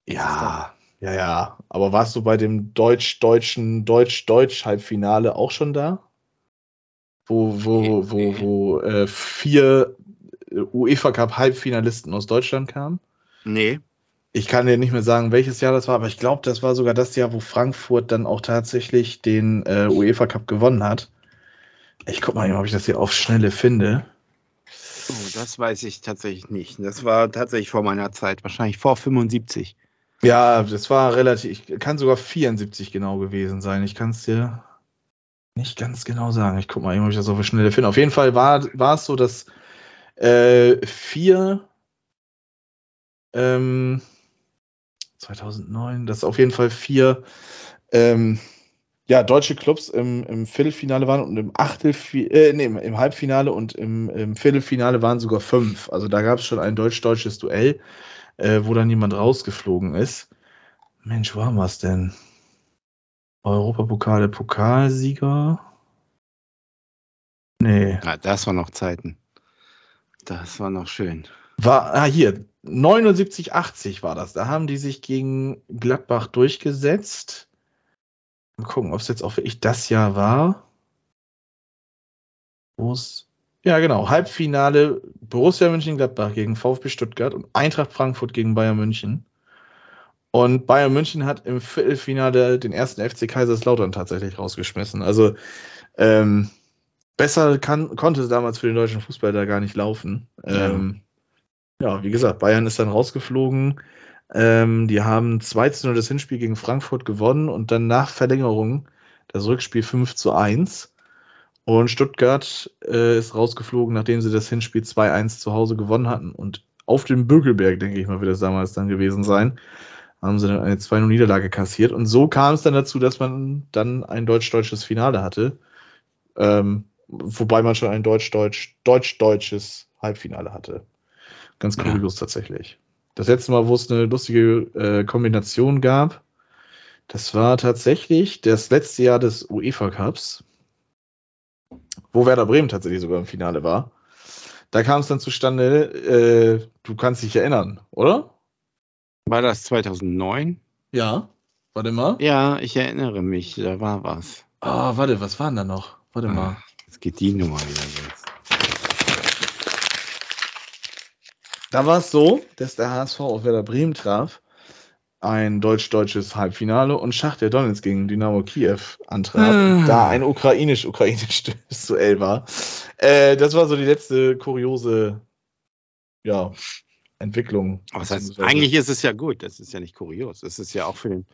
Ja, ja, ja. Aber warst du bei dem deutsch-deutschen Deutsch-Deutsch-Halbfinale auch schon da? Wo, wo, Nee, wo, nee. wo äh, vier äh, UEFA Cup Halbfinalisten aus Deutschland kamen? Nee. Ich kann dir nicht mehr sagen, welches Jahr das war, aber ich glaube, das war sogar das Jahr, wo Frankfurt dann auch tatsächlich den äh, UEFA Cup gewonnen hat. Ich guck mal, ob ich das hier auf Schnelle finde. Oh, das weiß ich tatsächlich nicht. Das war tatsächlich vor meiner Zeit, wahrscheinlich vor 75. Ja, das war relativ, kann sogar 74 genau gewesen sein. Ich kann es dir nicht ganz genau sagen. Ich guck mal, ob ich das auf Schnelle finde. Auf jeden Fall war, war es so, dass äh, vier ähm, 2009, dass auf jeden Fall vier ähm, ja, deutsche Clubs im, im Viertelfinale waren und im Achtelfinale, äh, nee, im, Halbfinale und im, im Viertelfinale waren sogar fünf. Also da gab es schon ein deutsch-deutsches Duell äh, wo dann jemand rausgeflogen ist. Mensch, wo haben wir es denn? Europapokale Pokalsieger? Nee. Ja, das waren noch Zeiten. Das war noch schön. War, ah, hier, 79, 80 war das. Da haben die sich gegen Gladbach durchgesetzt. Mal gucken, ob es jetzt auch wirklich das Jahr war. Wo es. Ja, genau. Halbfinale Borussia Mönchengladbach gegen VfB Stuttgart und Eintracht Frankfurt gegen Bayern München. Und Bayern München hat im Viertelfinale den ersten FC Kaiserslautern tatsächlich rausgeschmissen. Also ähm, besser kann, konnte damals für den deutschen Fußball da gar nicht laufen. Ja. Ähm, ja, wie gesagt, Bayern ist dann rausgeflogen. Ähm, die haben 2 zu 0 das Hinspiel gegen Frankfurt gewonnen und dann nach Verlängerung das Rückspiel 5 zu 1. Und Stuttgart äh, ist rausgeflogen, nachdem sie das Hinspiel 2-1 zu Hause gewonnen hatten. Und auf dem Bökelberg, denke ich mal, wird es damals dann gewesen sein, haben sie dann eine 2-0-Niederlage kassiert. Und so kam es dann dazu, dass man dann ein deutsch-deutsches Finale hatte. Ähm, wobei man schon ein deutsch-deutsch, deutsch-deutsches Halbfinale hatte. Ganz Ja. kurios tatsächlich. Das letzte Mal, wo es eine lustige äh, Kombination gab, das war tatsächlich das letzte Jahr des UEFA Cups, wo Werder Bremen tatsächlich sogar im Finale war. Da kam es dann zustande, äh, du kannst dich erinnern, oder? War das 2009? Ja. Warte mal. Ja, ich erinnere mich, da war was. Ah, warte, was war denn da noch? Warte mal. Jetzt geht die Nummer wieder Da war es so, dass der HSV auf Werder Bremen traf, ein deutsch-deutsches Halbfinale und Schachter Donetsk gegen Dynamo Kiew antrat, Ah. da ein ukrainisch-ukrainisch Duell war. Äh, das war so die letzte kuriose ja, Entwicklung. Aber das heißt, eigentlich ist es ja gut. Das ist ja nicht kurios. Das ist ja auch für den.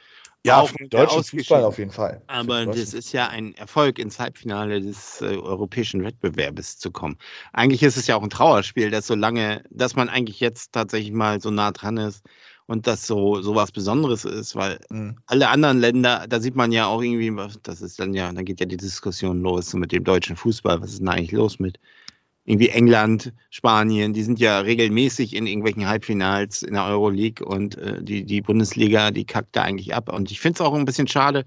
ja, auch für den deutschen. Fußball auf jeden Fall. Aber das ist ja ein Erfolg, ins Halbfinale des äh, europäischen Wettbewerbs zu kommen. Eigentlich ist es ja auch ein Trauerspiel, dass so lange, dass man eigentlich jetzt tatsächlich mal so nah dran ist und das so, so was Besonderes ist, weil Mhm. alle anderen Länder, da sieht man ja auch irgendwie, das ist dann ja, dann geht ja die Diskussion los so mit dem deutschen Fußball. Was ist denn eigentlich los mit irgendwie England, Spanien, die sind ja regelmäßig in irgendwelchen Halbfinals in der Euroleague und äh, die, die Bundesliga, die kackt da eigentlich ab. Und ich finde es auch ein bisschen schade.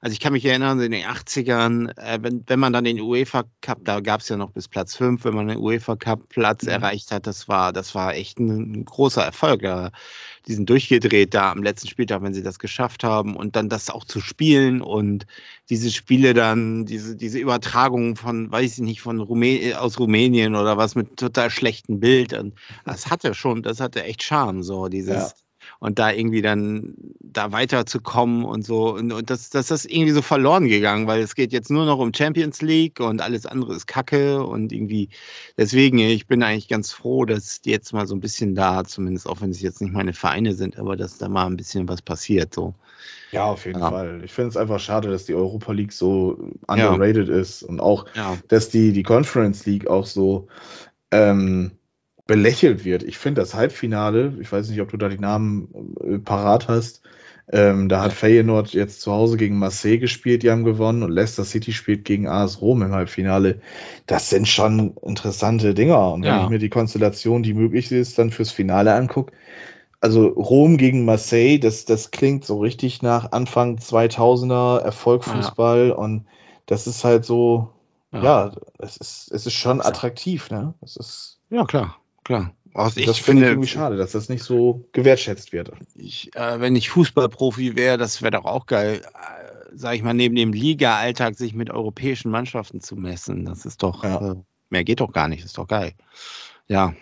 Also ich kann mich erinnern, in den 80ern, äh, wenn, wenn man dann den UEFA Cup, da gab es ja noch bis Platz 5, wenn man den UEFA Cup Platz Mhm. erreicht hat, das war, das war echt ein, ein großer Erfolg. Da, die sind durchgedreht da am letzten Spieltag, wenn sie das geschafft haben und dann das auch zu spielen und diese Spiele dann, diese, diese Übertragung von, weiß ich nicht, von Rumä aus Rumänien oder was mit total schlechtem Bild. Und das hatte schon, das hatte echt Charme, so dieses. Ja. Und da irgendwie dann da weiterzukommen und so. Und, und das, das ist irgendwie so verloren gegangen, weil es geht jetzt nur noch um Champions League und alles andere ist Kacke. Und irgendwie, deswegen, ich bin eigentlich ganz froh, dass die jetzt mal so ein bisschen da, zumindest auch wenn es jetzt nicht meine Vereine sind, aber dass da mal ein bisschen was passiert. So. Ja, auf jeden Ja. Fall. Ich finde es einfach schade, dass die Europa League so Ja. underrated ist und auch, Ja. dass die, die Conference League auch so ähm, belächelt wird. Ich finde das Halbfinale, ich weiß nicht, ob du da die Namen äh, parat hast, ähm, da hat Feyenoord jetzt zu Hause gegen Marseille gespielt, die haben gewonnen und Leicester City spielt gegen AS Rom im Halbfinale. Das sind schon interessante Dinger. Und wenn Ja. ich mir die Konstellation, die möglich ist, dann fürs Finale angucke, also Rom gegen Marseille, das, das klingt so richtig nach Anfang 2000er Erfolgfußball und das ist halt so, ja, es ist, es ist schon attraktiv, ne? Das ist, Ja, klar, klar. Also das ich finde ich irgendwie schade, dass das nicht so gewertschätzt wird. ich, äh, wenn ich Fußballprofi wäre, das wäre doch auch geil, äh, sag ich mal, neben dem Liga-Alltag sich mit europäischen Mannschaften zu messen. Das ist doch, Ja. äh, mehr geht doch gar nicht, das ist doch geil. Ja,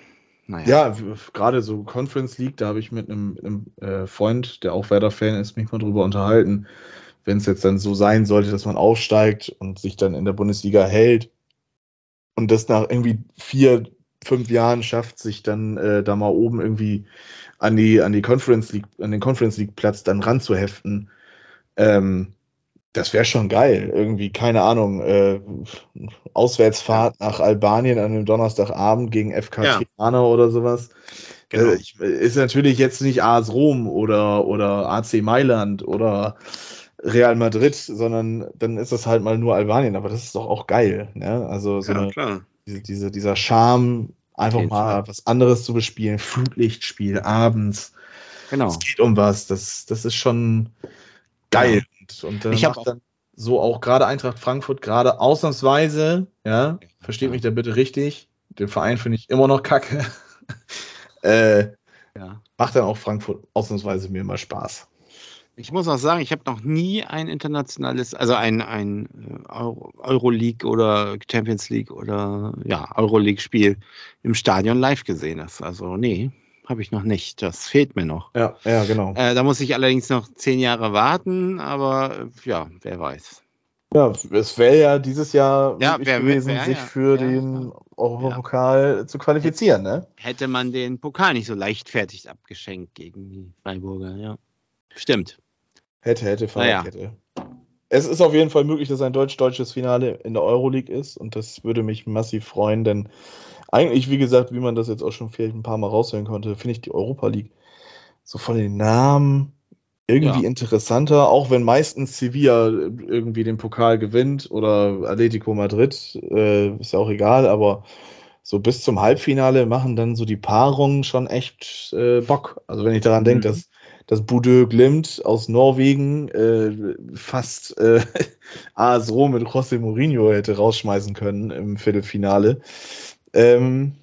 naja. Ja, gerade so Conference League, da habe ich mit einem, einem äh, Freund, der auch Werder-Fan ist, mich mal drüber unterhalten. Wenn es jetzt dann so sein sollte, dass man aufsteigt und sich dann in der Bundesliga hält und das nach irgendwie vier, fünf Jahren schafft, sich dann äh, da mal oben irgendwie an die, an die Conference League, an den Conference League Platz dann ranzuheften, ähm, das wäre schon geil. Irgendwie, keine Ahnung, äh, Auswärtsfahrt nach Albanien an einem Donnerstagabend gegen FK Ja. Tirana oder sowas. Genau. Äh, ich, ist natürlich jetzt nicht AS Rom oder, oder AC Mailand oder Real Madrid, sondern dann ist das halt mal nur Albanien, aber das ist doch auch geil. Ne? Also so ja, eine, klar. diese, diese, dieser Charme, einfach jeden mal was anderes zu bespielen, Flutlichtspiel abends. Genau. Es geht um was. Das, das ist schon geil. Und, und äh, Ich hab macht dann so auch gerade Eintracht Frankfurt gerade ausnahmsweise, ja, versteht Ja. mich da bitte richtig. Den Verein finde ich immer noch kacke. äh, Ja. macht dann auch Frankfurt ausnahmsweise mir mal Spaß. Ich muss auch sagen, ich habe noch nie ein internationales, also ein, ein äh, Euro- Euroleague oder Champions League oder ja, Euroleague-Spiel im Stadion live gesehen. Das, also, nee, habe ich noch nicht. Das fehlt mir noch. Ja, ja, genau. Äh, da muss ich allerdings noch zehn Jahre warten, aber äh, ja, wer weiß. Ja, es wäre ja dieses Jahr Ja, wär- gewesen, wär- sich ja. für den. Europapokal zu qualifizieren, ne? Hätte man den Pokal nicht so leichtfertig abgeschenkt gegen die Freiburger, ja. Stimmt. Hätte, hätte, Naja. Fahrradkette. Es ist auf jeden Fall möglich, dass ein deutsch-deutsches Finale in der Euroleague ist und das würde mich massiv freuen, denn eigentlich, wie gesagt, wie man das jetzt auch schon vielleicht ein paar Mal raushören konnte, finde ich die Europa League so von den Namen irgendwie Ja. interessanter, auch wenn meistens Sevilla irgendwie den Pokal gewinnt oder Atletico Madrid, äh, ist ja auch egal, aber so bis zum Halbfinale machen dann so die Paarungen schon echt äh, Bock. Also wenn ich daran Mhm. denke, dass dass Budö Glimt aus Norwegen äh, fast äh, AS Rom mit José Mourinho hätte rausschmeißen können im Viertelfinale. Ähm,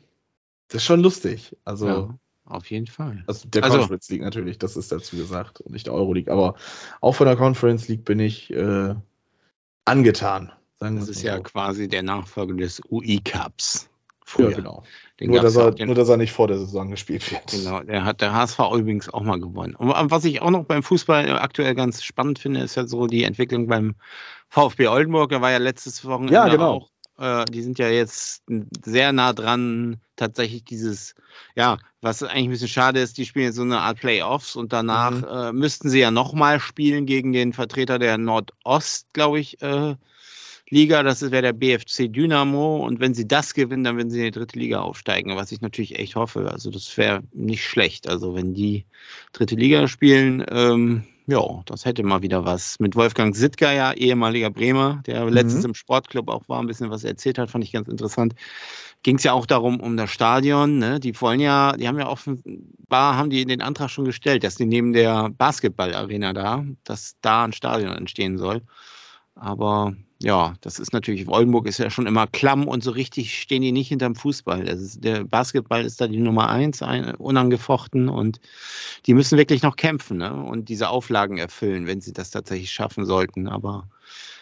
das ist schon lustig. Also, Ja, auf jeden Fall. also der Also- Conference League natürlich, das ist dazu gesagt und nicht der Euroleague. Aber auch von der Conference League bin ich äh, angetan. Das ist mal ja so. quasi der Nachfolger des UI-Cups. Früher. Ja, genau. Den Nur dass, er, den, nur, dass er nicht vor der Saison gespielt wird. Genau, der hat der HSV übrigens auch mal gewonnen. Und was ich auch noch beim Fußball aktuell ganz spannend finde, ist ja so die Entwicklung beim VfB Oldenburg. Der war ja letztes Wochenende Ja, genau. auch. Äh, die sind ja jetzt sehr nah dran, tatsächlich dieses, ja, was eigentlich ein bisschen schade ist, die spielen jetzt so eine Art Playoffs und danach Mhm. äh, müssten sie ja nochmal spielen gegen den Vertreter der Nordost, glaube ich, äh, Liga. Das wäre der BFC Dynamo. Und wenn sie das gewinnen, dann werden sie in die dritte Liga aufsteigen, was ich natürlich echt hoffe. Also das wäre nicht schlecht. Also wenn die dritte Liga spielen, ähm, ja, das hätte mal wieder was. Mit Wolfgang Sittger, ja, ehemaliger Bremer, der letztens im Sportclub auch war, ein bisschen was erzählt hat, fand ich ganz interessant. Ging es ja auch darum, um das Stadion. Ne? Die wollen ja, die haben ja offenbar, haben die den Antrag schon gestellt, dass die neben der Basketballarena da, dass da ein Stadion entstehen soll. Aber ja, das ist natürlich, Oldenburg ist ja schon immer klamm und so richtig stehen die nicht hinterm Fußball. Ist, der Basketball ist da die Nummer eins, ein, unangefochten und die müssen wirklich noch kämpfen ne? und diese Auflagen erfüllen, wenn sie das tatsächlich schaffen sollten. Aber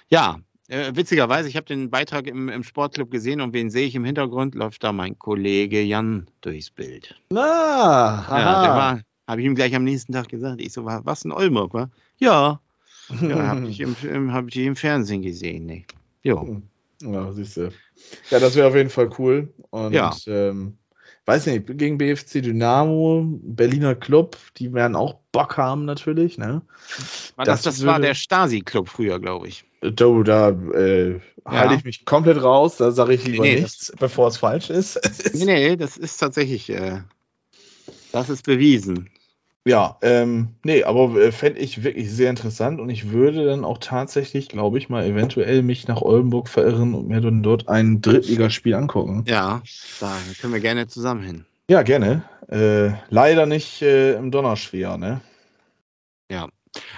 ja, äh, witzigerweise, ich habe den Beitrag im, im Sportclub gesehen und wen sehe ich im Hintergrund? Läuft da mein Kollege Jan durchs Bild. Na, Ja, der war, habe ich ihm gleich am nächsten Tag gesagt. Ich so, wa- was in Oldenburg, war? Ja, ja habe ich, im, im, hab ich im Fernsehen gesehen. Ne? Jo. Ja, siehst du. Ja, das wäre auf jeden Fall cool. Und Ja. ähm, weiß nicht, gegen BFC Dynamo, Berliner Club, die werden auch Bock haben natürlich, ne? War das, Das das war würde- der Stasi-Club früher, glaube ich. Do, da äh, halte ich mich komplett raus, da sage ich lieber Nee, nee, nichts, bevor es falsch ist. Nee, nee, das ist tatsächlich, äh, das ist bewiesen. Ja, ähm, nee, aber äh, fände ich wirklich sehr interessant und ich würde dann auch tatsächlich, glaube ich, mal eventuell mich nach Oldenburg verirren und mir dann dort ein Drittligaspiel angucken. Ja, da können wir gerne zusammen hin. Ja, gerne. Äh, leider nicht äh, im Donnerschwer, ne?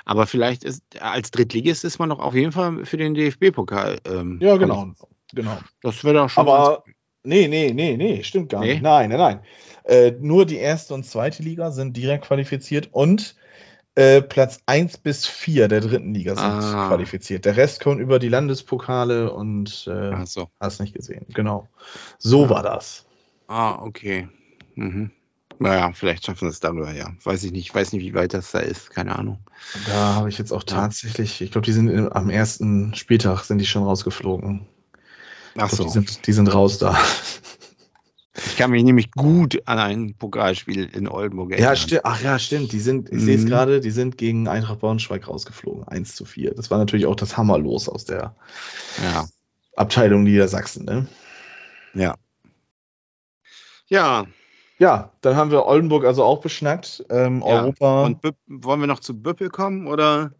Aber vielleicht ist, als Drittligist ist man doch auf jeden Fall für den DFB-Pokal. Ähm, Ja, genau. Genau. Das wäre doch schon. Aber nee, nee, nee, nee, stimmt gar Nee? nicht. Nein, nein, nein. Äh, nur die erste und zweite Liga sind direkt qualifiziert und äh, Platz 1 bis 4 der dritten Liga sind Ah. qualifiziert. Der Rest kommt über die Landespokale und äh, so. hast nicht gesehen. Genau. So Ah. war das. Ah, okay. Mhm. Naja, vielleicht schaffen wir es darüber, ja. Weiß ich nicht, weiß nicht, wie weit das da ist, keine Ahnung. Da habe ich jetzt auch tatsächlich, ich glaube, die sind im- am ersten Spieltag sind die schon rausgeflogen. Ach glaub, so. die, sind, die sind raus da. Ich kann mich nämlich gut an ein Pokalspiel in Oldenburg erinnern. Ja, stimmt. Ach ja, stimmt. Die sind, ich sehe es Mhm. gerade, die sind gegen Eintracht Braunschweig rausgeflogen. 1 zu 4. Das war natürlich auch das Hammerlos aus der Ja. Abteilung Niedersachsen, ne? Ja. Ja, Ja, dann haben wir Oldenburg also auch beschnackt. Ähm, Ja, Europa. und Büpp, wollen wir noch zu Büppel kommen oder?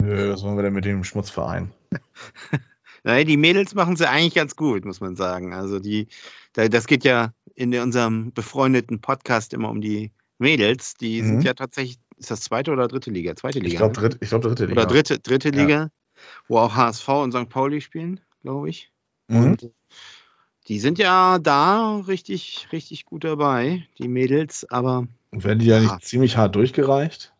Nö, was wollen wir denn mit dem Schmutzverein? Naja, die Mädels machen sie eigentlich ganz gut, muss man sagen. Also die, das geht ja in unserem befreundeten Podcast immer um die Mädels. Die Mhm. sind ja tatsächlich, ist das zweite oder dritte Liga? Zweite Liga. Ich glaube, ne? dritt, glaub, dritte Liga. Oder dritte, dritte Ja. Liga, wo auch HSV und St. Pauli spielen, glaube ich. Mhm. Und die sind ja da richtig, richtig gut dabei, die Mädels. Aber Und werden die ja nicht Ah. ziemlich hart durchgereicht?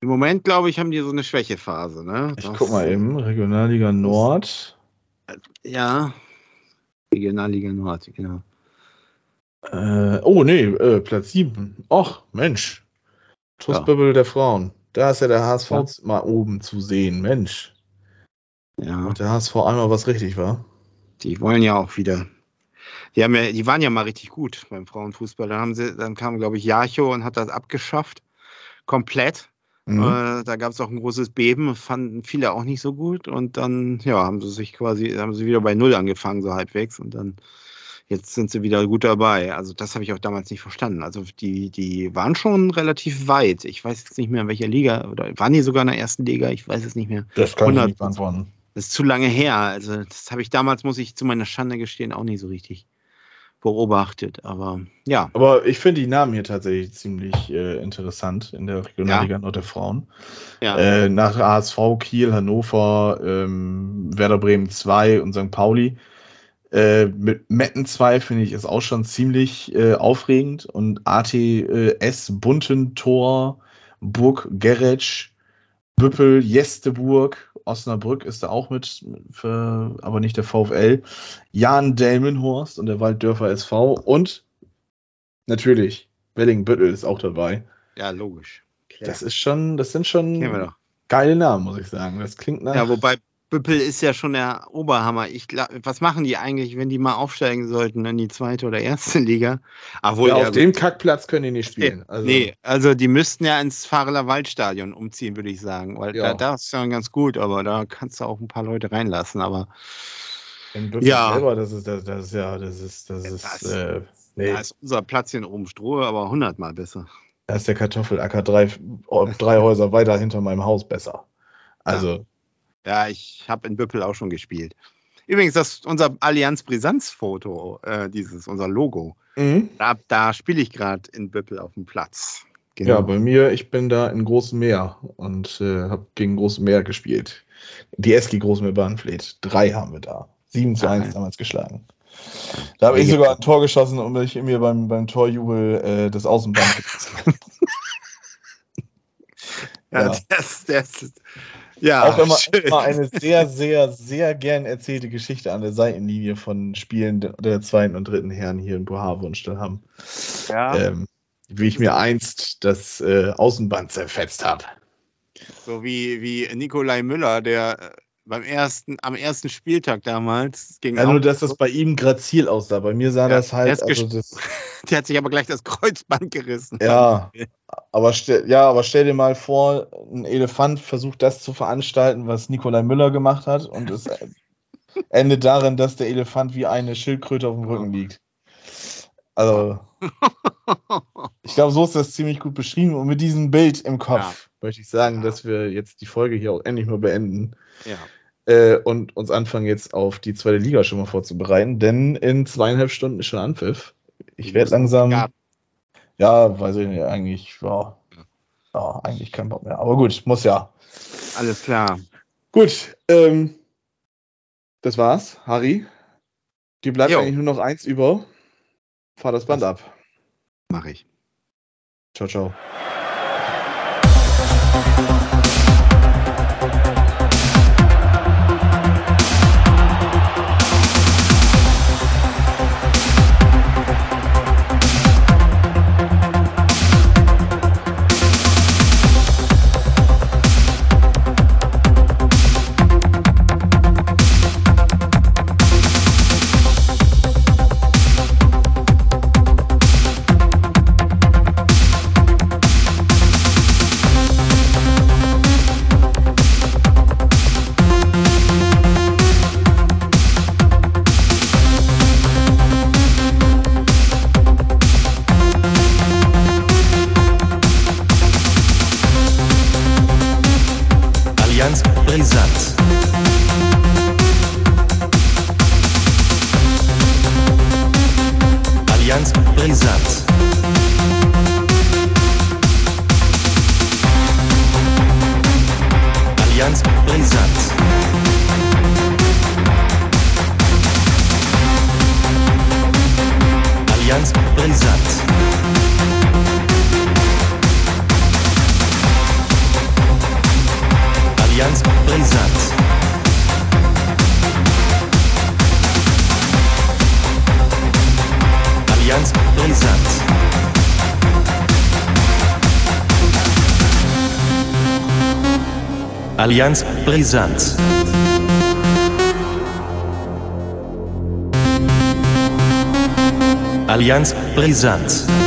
im Moment, glaube ich, haben die so eine Schwächephase. Ne? Ich Das- guck mal eben. Regionalliga Nord. Ja. Regionalliga Nord, genau. Äh, oh, nee, äh, Platz 7. Och, Mensch. Tussbübbel der Frauen. Da ist ja der HSV Ja. mal oben zu sehen. Mensch. Ja. Macht der HSV einmal was richtig war. Die wollen ja auch wieder. Die, haben ja, die waren ja mal richtig gut beim Frauenfußball. Dann, haben sie, dann kam, glaube ich, Jarcho und hat das abgeschafft. Komplett. Mhm. Äh, da gab es auch ein großes Beben, fanden viele auch nicht so gut. Und dann, ja, haben sie sich quasi, haben sie wieder bei Null angefangen, so halbwegs. Und dann, jetzt sind sie wieder gut dabei. Also, das habe ich auch damals nicht verstanden. Also, die, die waren schon relativ weit. Ich weiß jetzt nicht mehr, in welcher Liga, oder waren die sogar in der ersten Liga? Ich weiß es nicht mehr. Das kann ich 100 nicht beantworten. Das ist zu lange her. Also, das habe ich damals, muss ich zu meiner Schande gestehen, auch nicht so richtig beobachtet. Aber ja, Aber ich finde die Namen hier tatsächlich ziemlich äh, interessant in der Regionalliga Nord der Frauen. ja. Äh, nach ASV, Kiel, Hannover, ähm, Werder Bremen 2 und St. Pauli. Äh, mit Metten 2 finde ich ist auch schon ziemlich äh, aufregend. Und ATS Buntentor, Burg Geretsch, Büppel, Jesteburg Osnabrück ist da auch mit, für, aber nicht der VfL. Jan Delmenhorst und der Walddörfer SV und natürlich Wellingbüttel ist auch dabei. Ja, logisch. Klar. Das ist schon, das sind schon geile Namen, muss ich sagen. Das klingt nach. Ja, wobei Büppel ist ja schon der Oberhammer. Ich glaub, was machen die eigentlich, wenn die mal aufsteigen sollten in die zweite oder erste Liga? Obwohl, ja, auf ja, dem Kackplatz können die nicht spielen. Also. Nee, also die müssten ja ins Fahreler Waldstadion umziehen, würde ich sagen. Weil ja. da, da ist ja ganz gut, aber da kannst du auch ein paar Leute reinlassen. Aber ja. selber, das ist, das, das ja, das ist, das ist. Das, äh, nee. Da ist unser Platz hier oben Strohe, aber hundertmal besser. Da ist der Kartoffelacker drei, drei Häuser weiter hinter meinem Haus besser. Also. Ja. Ja, ich habe in Büppel auch schon gespielt. Übrigens, das ist unser Allianz Brisanz-Foto, äh, dieses, unser Logo. Mhm. Da, da spiele ich gerade in Büppel auf dem Platz. Genau. Ja, bei mir, ich bin da in Großem Meer und äh, habe gegen Großem Meer gespielt. Die Eski Großmeer Bahnfleet. Drei haben wir da. 7 zu 1 damals geschlagen. Da habe ich sogar ein Tor geschossen und mich mir beim, beim Torjubel äh, das Außenband ja, ja. Das, das, ja, auch immer, immer, eine sehr, sehr, sehr gern erzählte Geschichte an der Seitenlinie von Spielen der zweiten und dritten Herren hier in Bohave und Stillham. Ja. Ähm, wie ich mir einst das äh, Außenband zerfetzt habe. So wie, wie Nikolai Müller, der äh, beim ersten, am ersten Spieltag damals gegen. Ja, nur dass das bei ihm grazil aussah. Bei mir sah ja, das halt. Also das, der hat sich aber gleich das Kreuzband gerissen. Ja, aber stell, ja, aber stell dir mal vor, ein Elefant versucht das zu veranstalten, was Nikolai Müller gemacht hat, und es endet darin, dass der Elefant wie eine Schildkröte auf dem Rücken liegt. Also, ich glaube, so ist das ziemlich gut beschrieben. Und mit diesem Bild im Kopf ja. Möchte ich sagen, ja. dass wir jetzt die Folge hier auch endlich mal beenden. Ja. Äh, und uns anfangen jetzt auf die zweite Liga schon mal vorzubereiten, denn in zweieinhalb Stunden ist schon Anpfiff. Ich werde langsam. Ja, weiß ich nicht, eigentlich, ja, ja, eigentlich kein Bock mehr. Aber gut, muss ja. Alles klar. Gut, ähm, das war's, Harry. Dir bleibt jo. eigentlich nur noch eins über. Fahr das Band ab. Mach ich. Ciao, ciao. Thank you. Allianz Brisant. Allianz Brisant.